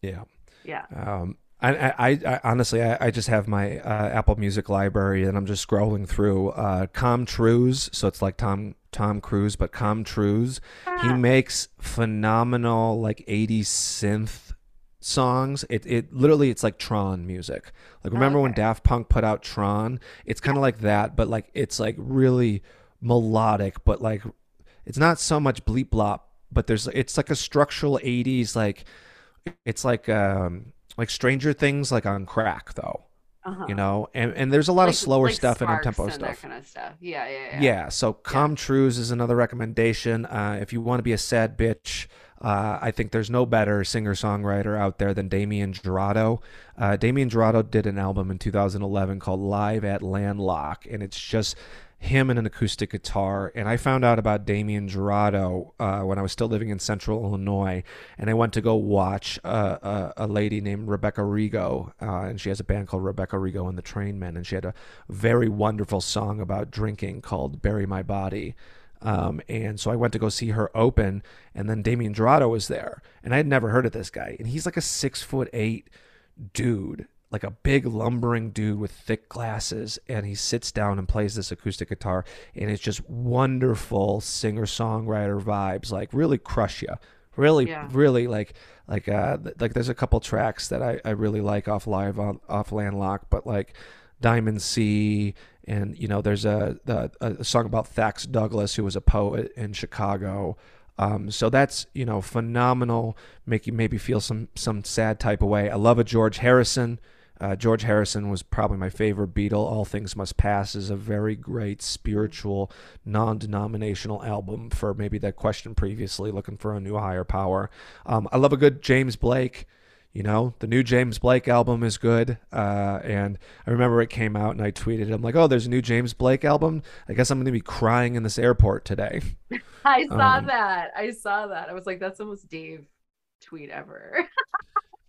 yeah Yeah. Um, I, I, I honestly, I, I just have my uh, Apple Music library, and I'm just scrolling through uh, Com Truise. So it's like Tom Tom Cruise, but Com Truise. He Ah, makes phenomenal like 80s synth songs. It it literally it's like Tron music. Like remember when Daft Punk put out Tron? It's kind of like that, but like it's like really melodic, but like it's not so much bleep blop, but there's it's like a structural 80s like it's like um like Stranger Things like on crack though. Uh-huh. you know, and and there's a lot of slower like stuff and up tempo stuff. kind of stuff. Yeah, yeah, yeah. Yeah, so Yeah. Com Truise is another recommendation. Uh, if you want to be a sad bitch, uh, I think there's no better singer songwriter out there than Damien Jurado. Uh, Damien Jurado did an album in 2011 called Live at Landlock, and it's just him and an acoustic guitar. And I found out about Damien Jurado uh, when I was still living in central Illinois, and I went to go watch uh, a, a lady named Rebecca Rigo, uh, and she has a band called Rebecca Rigo and the Trainmen, and she had a very wonderful song about drinking called "Bury My Body." Um, and so I went to go see her open, and then Damien Jurado was there, and I had never heard of this guy, and he's like a six foot eight dude, like a big lumbering dude with thick glasses, and he sits down and plays this acoustic guitar, and it's just wonderful singer songwriter vibes, like really crush you, really, Yeah. really like like uh like there's a couple tracks that I I really like off live on off Landlock, but like Diamond Sea. And you know, there's a, a a song about Thax Douglas, who was a poet in Chicago. Um, so that's you know phenomenal. Make you maybe feel some some sad type of way. I love a George Harrison. Uh, George Harrison was probably my favorite Beatle. All Things Must Pass is a very great spiritual, non-denominational album for maybe that question previously, looking for a new higher power. Um, I love a good James Blake. You know, the new James Blake album is good. Uh, and I remember it came out and I tweeted, I'm like, oh, there's a new James Blake album. I guess I'm going to be crying in this airport today. I saw Um, that. I saw that. I was like, that's the most Dave tweet ever.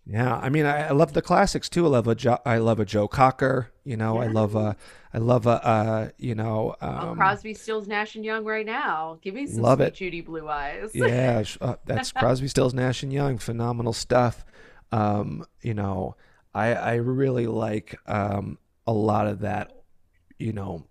Yeah, I mean, I, I love the classics too. I love a jo- I love a Joe Cocker. You know, I love a, I love a, uh, you know, oh, um, Crosby, Stills, Nash and Young right now. Give me some Love sweet it. Judy Blue Eyes. yeah, uh, that's Crosby, Stills, Nash and Young. Phenomenal stuff. Um, you know, I I really like um a lot of that. You know,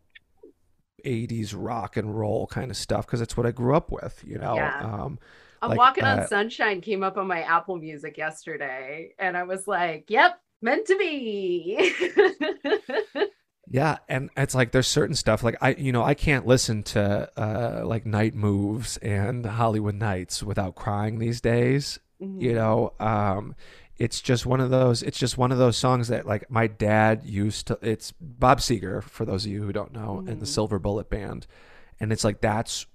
80s rock and roll kind of stuff because it's what I grew up with. You know, Yeah. um, I'm Like, Walking uh, on Sunshine came up on my Apple Music yesterday, and I was like, yep, meant to be. Yeah, and it's like there's certain stuff like I you know I can't listen to uh like Night Moves and Hollywood Nights without crying these days. You Mhm. know, um it's just one of those it's just one of those songs that like my dad used to it's Bob Seger for those of you who don't know and the Mhm. Silver Bullet Band. And it's like that's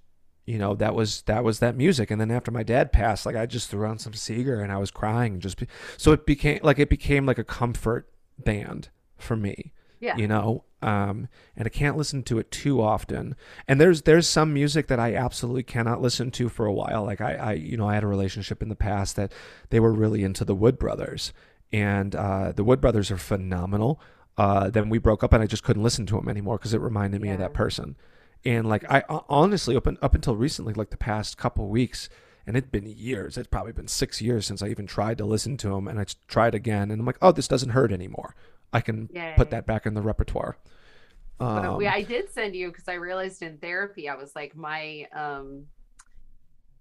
you know that was that was that music. And then after my dad passed like I just threw on some Seger and I was crying and just be, so it became like it became like a comfort band for me Yeah. you know? Um and i can't listen to it too often. And there's there's some music that i absolutely cannot listen to for a while. Like i i you know i had a relationship in the past that they were really into the wood brothers. And uh the wood brothers are phenomenal. Uh then we broke up and i just couldn't listen to them anymore because it reminded me of that person and like i honestly up, up until recently like the past couple weeks and it'd been years it's probably been six years since i even tried to listen to them and i tried again and i'm like oh this doesn't hurt anymore. I can put that back in the repertoire. We, um, I did send you because I realized in therapy, I was like, my um,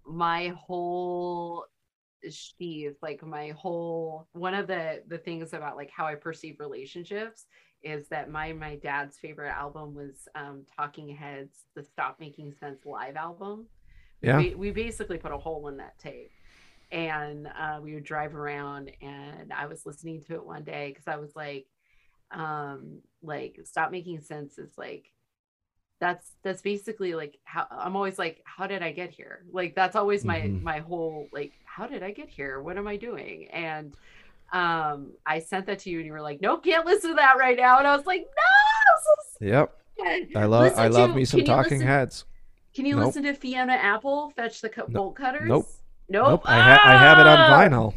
my whole sheath, like my whole one of the the things about like how I perceive relationships is that my my dad's favorite album was um Talking Heads, the Stop Making Sense live album. yeah We, we basically put a hole in that tape. And uh, we would drive around, and I was listening to it one day because I was like, um like stop making sense is like that's that's basically like how i'm always like how did i get here like that's always my Mhm. my whole like how did i get here what am i doing and um i sent that to you and you were like nope can't listen to that right now and i was like no yep sad. i love Listen i love to- me some talking listen- heads can you Nope. listen to fiona apple fetch the bolt cutters nope. nope, nope i, ha- I have it on Ah! vinyl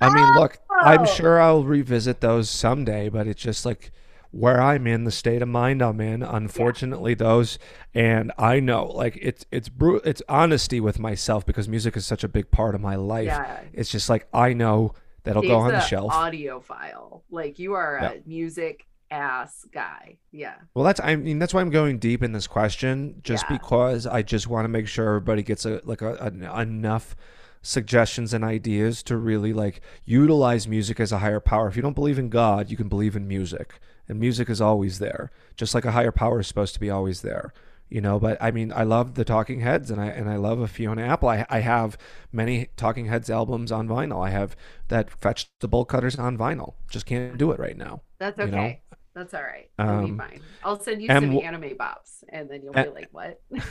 i mean look i'm Oh! sure i'll revisit those someday but it's just like where i'm in the state of mind i'm in unfortunately those and i know like it's it's bru- it's honesty with myself because music is such a big part of my life yeah it's just like i know that'll go on the shelf. Audiophile, like you are Yeah. a music ass guy yeah Well, that's I mean that's why I'm going deep in this question, just Yeah. because I just want to make sure everybody gets a like a, a- enough suggestions and ideas to really like utilize music as a higher power. If you don't believe in God, you can believe in music, and music is always there, just like a higher power is supposed to be always there. You know, but I mean, I love the Talking Heads, and I and I love a Fiona Apple. I, I have many Talking Heads albums on vinyl. I have that Fetch the Bolt Cutters on vinyl. Just can't do it right now. That's You know? okay. That's all right. Be Um, fine. I'll send you M. some anime bops, and then you'll be like, "What?"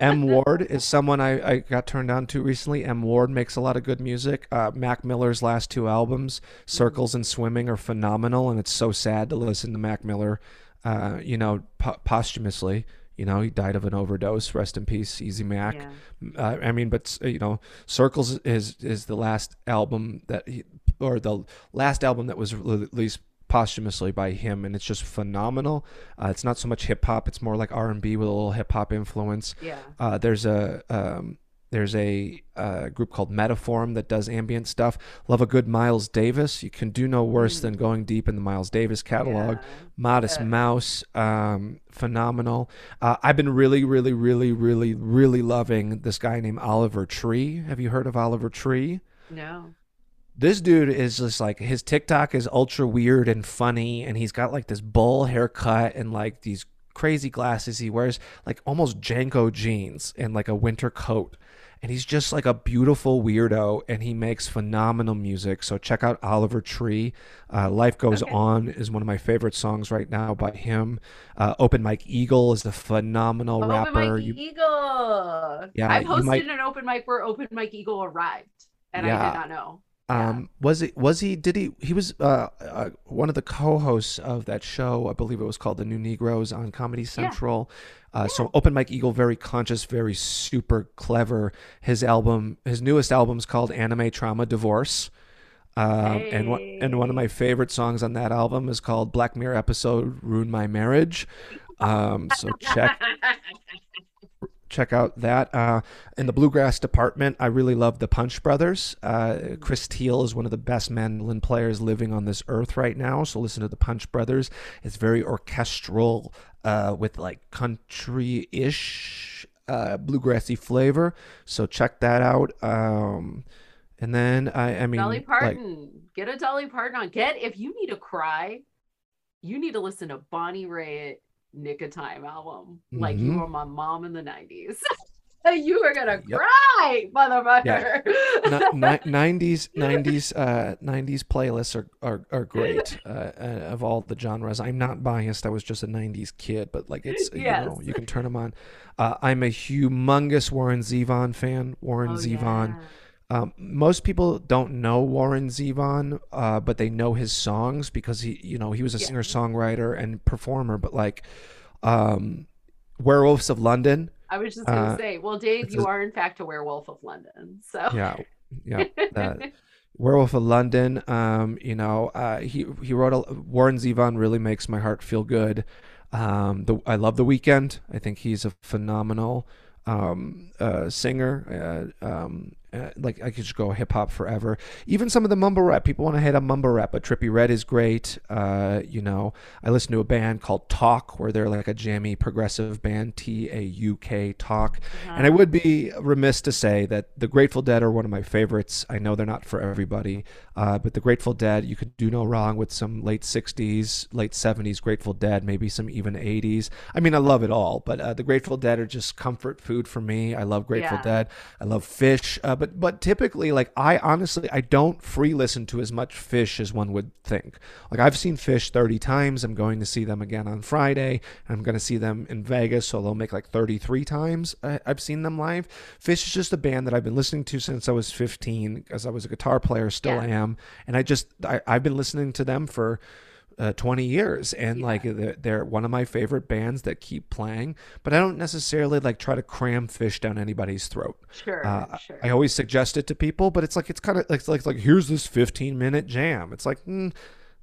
M. Ward is someone I, I got turned on to recently. M. Ward makes a lot of good music. Uh, Mac Miller's last two albums, Circles and Swimming, are phenomenal, and it's so sad to listen to Mac Miller, uh, you know, po- posthumously. You know, he died of an overdose. Rest in peace, Easy Mac. Yeah. Uh, I mean, but you know, Circles is is the last album that he, or the last album that was released posthumously by him, and it's just phenomenal. Uh, it's not so much hip hop; it's more like R and B with a little hip hop influence. Yeah. Uh, there's a um, there's a, uh group called Metaform that does ambient stuff. Love a good Miles Davis. You can do no worse than going deep in the Miles Davis catalog. Yeah. Modest Yeah. Mouse, um, phenomenal. Uh, I've been really, really, really, really, really loving this guy named Oliver Tree. Have you heard of Oliver Tree? No. This dude is just like his TikTok is ultra weird and funny, and he's got like this bowl haircut and like these crazy glasses. He wears like almost JNCO jeans and like a winter coat. And he's just like a beautiful weirdo, and he makes phenomenal music. So check out Oliver Tree. Uh, Life Goes Okay. On is one of my favorite songs right now by him. Uh, Open Mike Eagle is the phenomenal Open rapper. Mic You- Eagle. Yeah, I've hosted might- an open mic where Open mike Eagle arrived, and I did not know. Yeah. Um, was it? Was he? Did he? He was uh, uh, one of the co-hosts of that show. I believe it was called The New Negroes on Comedy Central. Uh, So Open Mike Eagle, very conscious, very super clever. His album, his newest album is called Anime Trauma Divorce. Um, and one and one of my favorite songs on that album is called Black Mirror episode Ruin My Marriage. Um, so check check out that. Uh, in the bluegrass department, I really love the Punch Brothers. Uh, Chris Thile is one of the best mandolin players living on this earth right now. So listen to the Punch Brothers. It's very orchestral uh, with like country-ish, uh, bluegrassy flavor. So check that out. Um, and then I, I mean, Dolly like, Parton. Get a Dolly Parton on. Get if you need to cry, you need to listen to Bonnie Raitt Nick of Time album. Like you Mhm. were my mom in the 90s. you were gonna Yep. cry, motherfucker. Ni- ni- 90s 90s uh 90s playlists are are, are great uh, uh, of all the genres i'm not biased i was just a 90s kid but like it's Yes. you know you can turn them on uh, i'm a humongous warren zevon fan warren Oh, zevon yeah. um, most people don't know Warren Zevon, uh, but they know his songs because he, you know, he was a Yeah. singer songwriter and performer. But like, um, Werewolves of London, I was just gonna uh, say, well, Dave, you a- are in fact a werewolf of London. So yeah, yeah, that, Werewolf of London. Um, you know, uh, he he wrote a, Warren Zevon really makes my heart feel good. Um, the I love the Weeknd. I think he's a phenomenal um, uh, singer. Uh, um, uh, like I could just go hip hop forever. Even some of the mumble rap. People want to hit on mumble rap, but Trippie Redd is great. Uh, you know, I listen to a band called TAUK, where they're like a jammy progressive band. T A U K Talk. And I would be remiss to say that the Grateful Dead are one of my favorites. I know they're not for everybody, uh, but the Grateful Dead, you could do no wrong with some late 60s, late 70s Grateful Dead, maybe some even 80s. I mean, I love it all, but uh, the Grateful Dead are just comfort food for me. I love Grateful Yeah. Dead. I love Phish, uh, but but typically, like I honestly, I don't free listen to as much Phish as one would think. Like I've seen Phish 30 times. I'm going to see them again on Friday. I'm going to see them in Vegas, so they'll make like 33 times. I, I've seen them live. Phish is just a band that I've been listening to since I was 15, because I was a guitar player, still Yeah. am, and I just I, I've been listening to them for. Uh, 20 years and Yeah. like they're, they're one of my favorite bands that keep playing but i don't necessarily like try to cram phish down anybody's throat sure, uh, sure. I always suggest it to people, but it's like it's kind of like like like here's this 15 minute jam. It's like mm,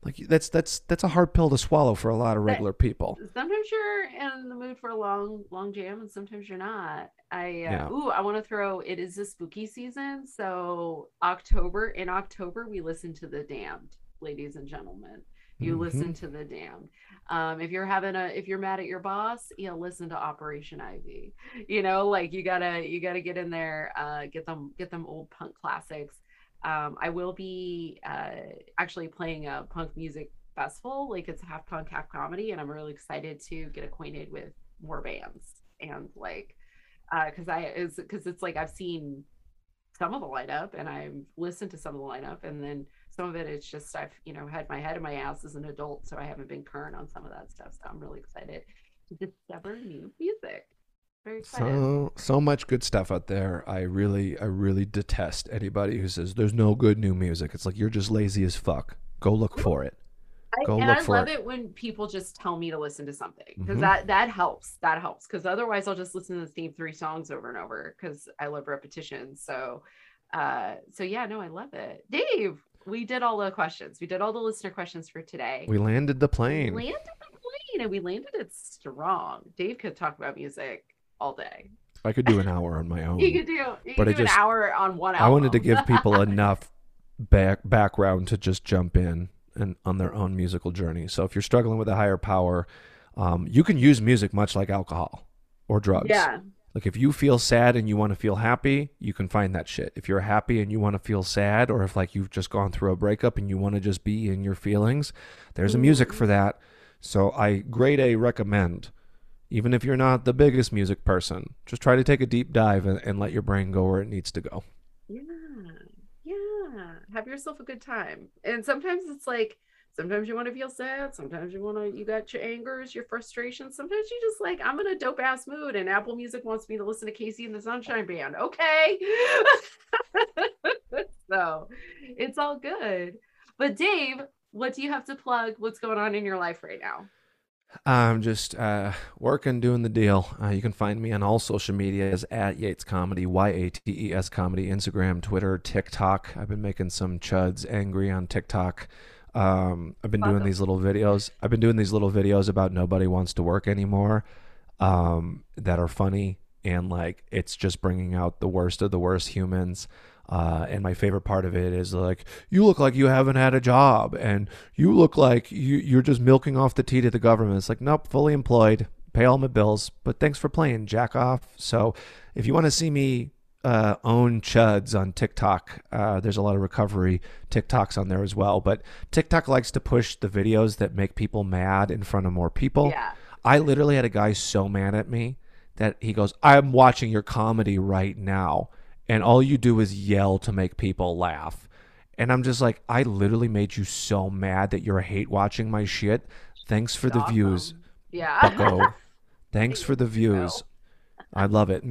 like that's that's that's a hard pill to swallow for a lot of regular people. sometimes you're in the mood for a long long jam and sometimes you're not i uh, Yeah. ooh i want to throw it is a spooky season so october in october we listen to the damned ladies and gentlemen you Mhm. listen to the damned. Um if you're having a if you're mad at your boss you know listen to operation ivy. You know like you gotta you gotta get in there uh get them get them old punk classics. Um i will be uh actually playing a punk music festival. Like it's half punk half comedy and i'm really excited to get acquainted with more bands. And like uh because i is because it's like i've seen some of the lineup and i've listened to some of the lineup and then Some of it it's just I've you know had my head in my ass as an adult, so I haven't been current on some of that stuff. So I'm really excited to discover new music. Very excited. So so much good stuff out there. I really I really detest anybody who says there's no good new music. It's like you're just lazy as fuck. Go look for it. I, and I love it. it. when people just tell me to listen to something because Mhm. that that helps. That helps because otherwise I'll just listen to the same three songs over and over because I love repetition. So, uh, so yeah, no, I love it. Dave, we did all the questions. We did all the listener questions for today. We landed the We plane. landed the plane and we landed it strong. Dave could talk about music all day. I could do an hour on my own. He could do. He But could I do just- an hour on one hour. I wanted to give people enough back background to just jump in and on their own musical journey. So if you're struggling with a higher power, um, you can use music much like alcohol or drugs. Yeah. Like if you feel sad and you want to feel happy, you can find that shit. If you're happy and you want to feel sad, or if like you've just gone through a breakup and you want to just be in your feelings, there's a music for that. So I grade A recommend. Even if you're not the biggest music person, just try to take a deep dive and, and let your brain go where it needs to go. Yeah. Yeah. Have yourself a good time. And sometimes it's like sometimes you want to feel sad, sometimes you want to you got your angers, your frustrations. Sometimes you just like I'm in a dope ass mood and Apple Music wants me to listen to KC and the Sunshine Band. Okay. so, it's all good. But Dave, what do you have to plug? What's going on in your life right now? I'm just uh, working, doing the deal. Uh, you can find me on all social medias at Yates Comedy, Y A T E S Comedy, Instagram, Twitter, TikTok. I've been making some chuds angry on TikTok. Um, I've been doing these little videos. I've been doing these little videos about nobody wants to work anymore um, that are funny and like it's just bringing out the worst of the worst humans. Uh, and my favorite part of it is like, you look like you haven't had a job, and you look like you, you're just milking off the tea to the government. It's like, nope, fully employed, pay all my bills, but thanks for playing, jack off. So if you want to see me uh, own chuds on TikTok, uh, there's a lot of recovery TikToks on there as well. But TikTok likes to push the videos that make people mad in front of more people. Yeah. I literally had a guy so mad at me that he goes, I'm watching your comedy right now. And all you do is yell to make people laugh. And I'm just like, I literally made you so mad that you're hate watching my shit. Thanks for the Awesome. views, Yeah. Thanks for the views. I love it.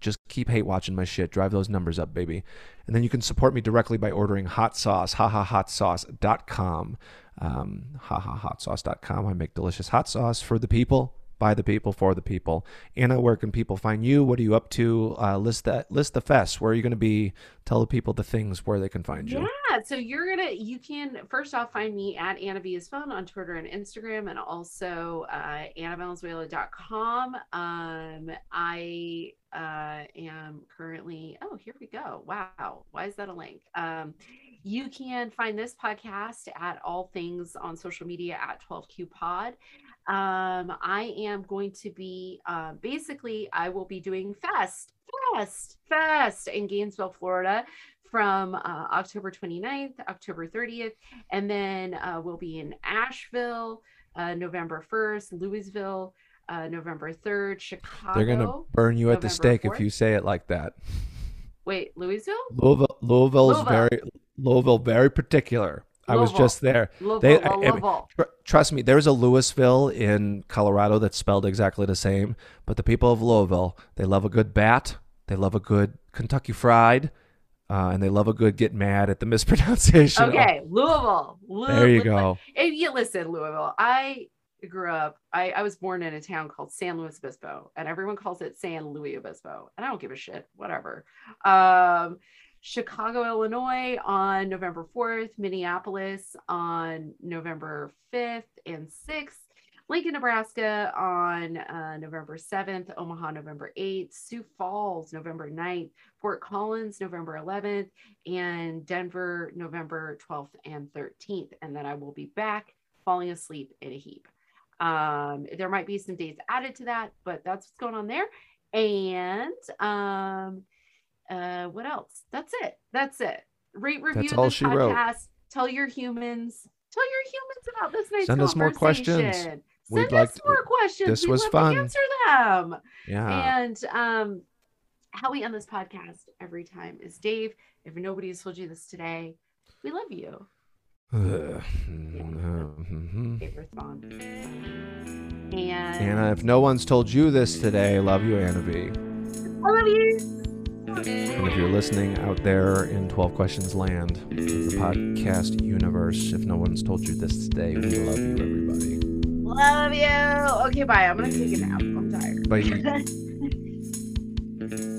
Just keep hate watching my shit. Drive those numbers up, baby. And then you can support me directly by ordering hot sauce, hahahotsauce.com. Um, hahahotsauce.com. I make delicious hot sauce for the people, by the people, for the people. Anna, where can people find you? What are you up to? Uh, list that. List the fest. Where are you going to be? Tell the people the things where they can find you. Yeah, so you're gonna you can first off find me at Anna is Fun on Twitter and Instagram, and also uh, AnnaValenzuela.com. Um, I uh, am currently. Oh, here we go. Wow, why is that a link? Um, you can find this podcast at all things on social media at 12Q Pod. Um, I am going to be uh, basically I will be doing Fest, Fest, Fest in Gainesville, Florida from uh, October 29th, October 30th, and then uh, we'll be in Asheville, uh, November 1st, Louisville, uh, November 3rd, Chicago. They're going to burn you at the stake if you say it like that. Wait, Louisville? Louisville, Louisville is very Louisville, very particular. I was just there. Louisville, They- I- I mean, Tr- Trust me, there's a Louisville in Colorado that's spelled exactly the same. But the people of Louisville, they love a good bat, they love a good Kentucky Fried, uh, and they love a good get mad at the mispronunciation. of- Okay, Louisville. Lou- there you go. And you listen, Louisville. I grew up. I, I was born in a town called San Luis Obispo, and everyone calls it San Luis Obispo, and I don't give a shit. Whatever. Um, Chicago, Illinois on November fourth. Minneapolis on November fifth and sixth. Lincoln, Nebraska on uh, November 7th, Omaha, November 8th, Sioux Falls, November 9th, Fort Collins, November 11th, and Denver, November 12th and 13th. And then I will be back falling asleep in a heap. Um, there might be some dates added to that, but that's what's going on there. And um, uh, what else? That's it. That's it. Rate review That's all this she wrote. podcast. Tell your humans. Tell your humans about this night's Send us more questions. We'd Send like us to- more questions. this We'd was fun. To answer them. Yeah. And um, how we end this podcast every time is Dave. If nobody has told you this today, We love you. Mhm. Great. And Anna, if no one's told you this today, love you, Anna V. I love you. And if you're listening out there in 12 Questions Land, the podcast universe, if no one's told you this today, we love you, everybody. Love you. Okay, bye. I'm gonna take a nap. I'm tired. Bye.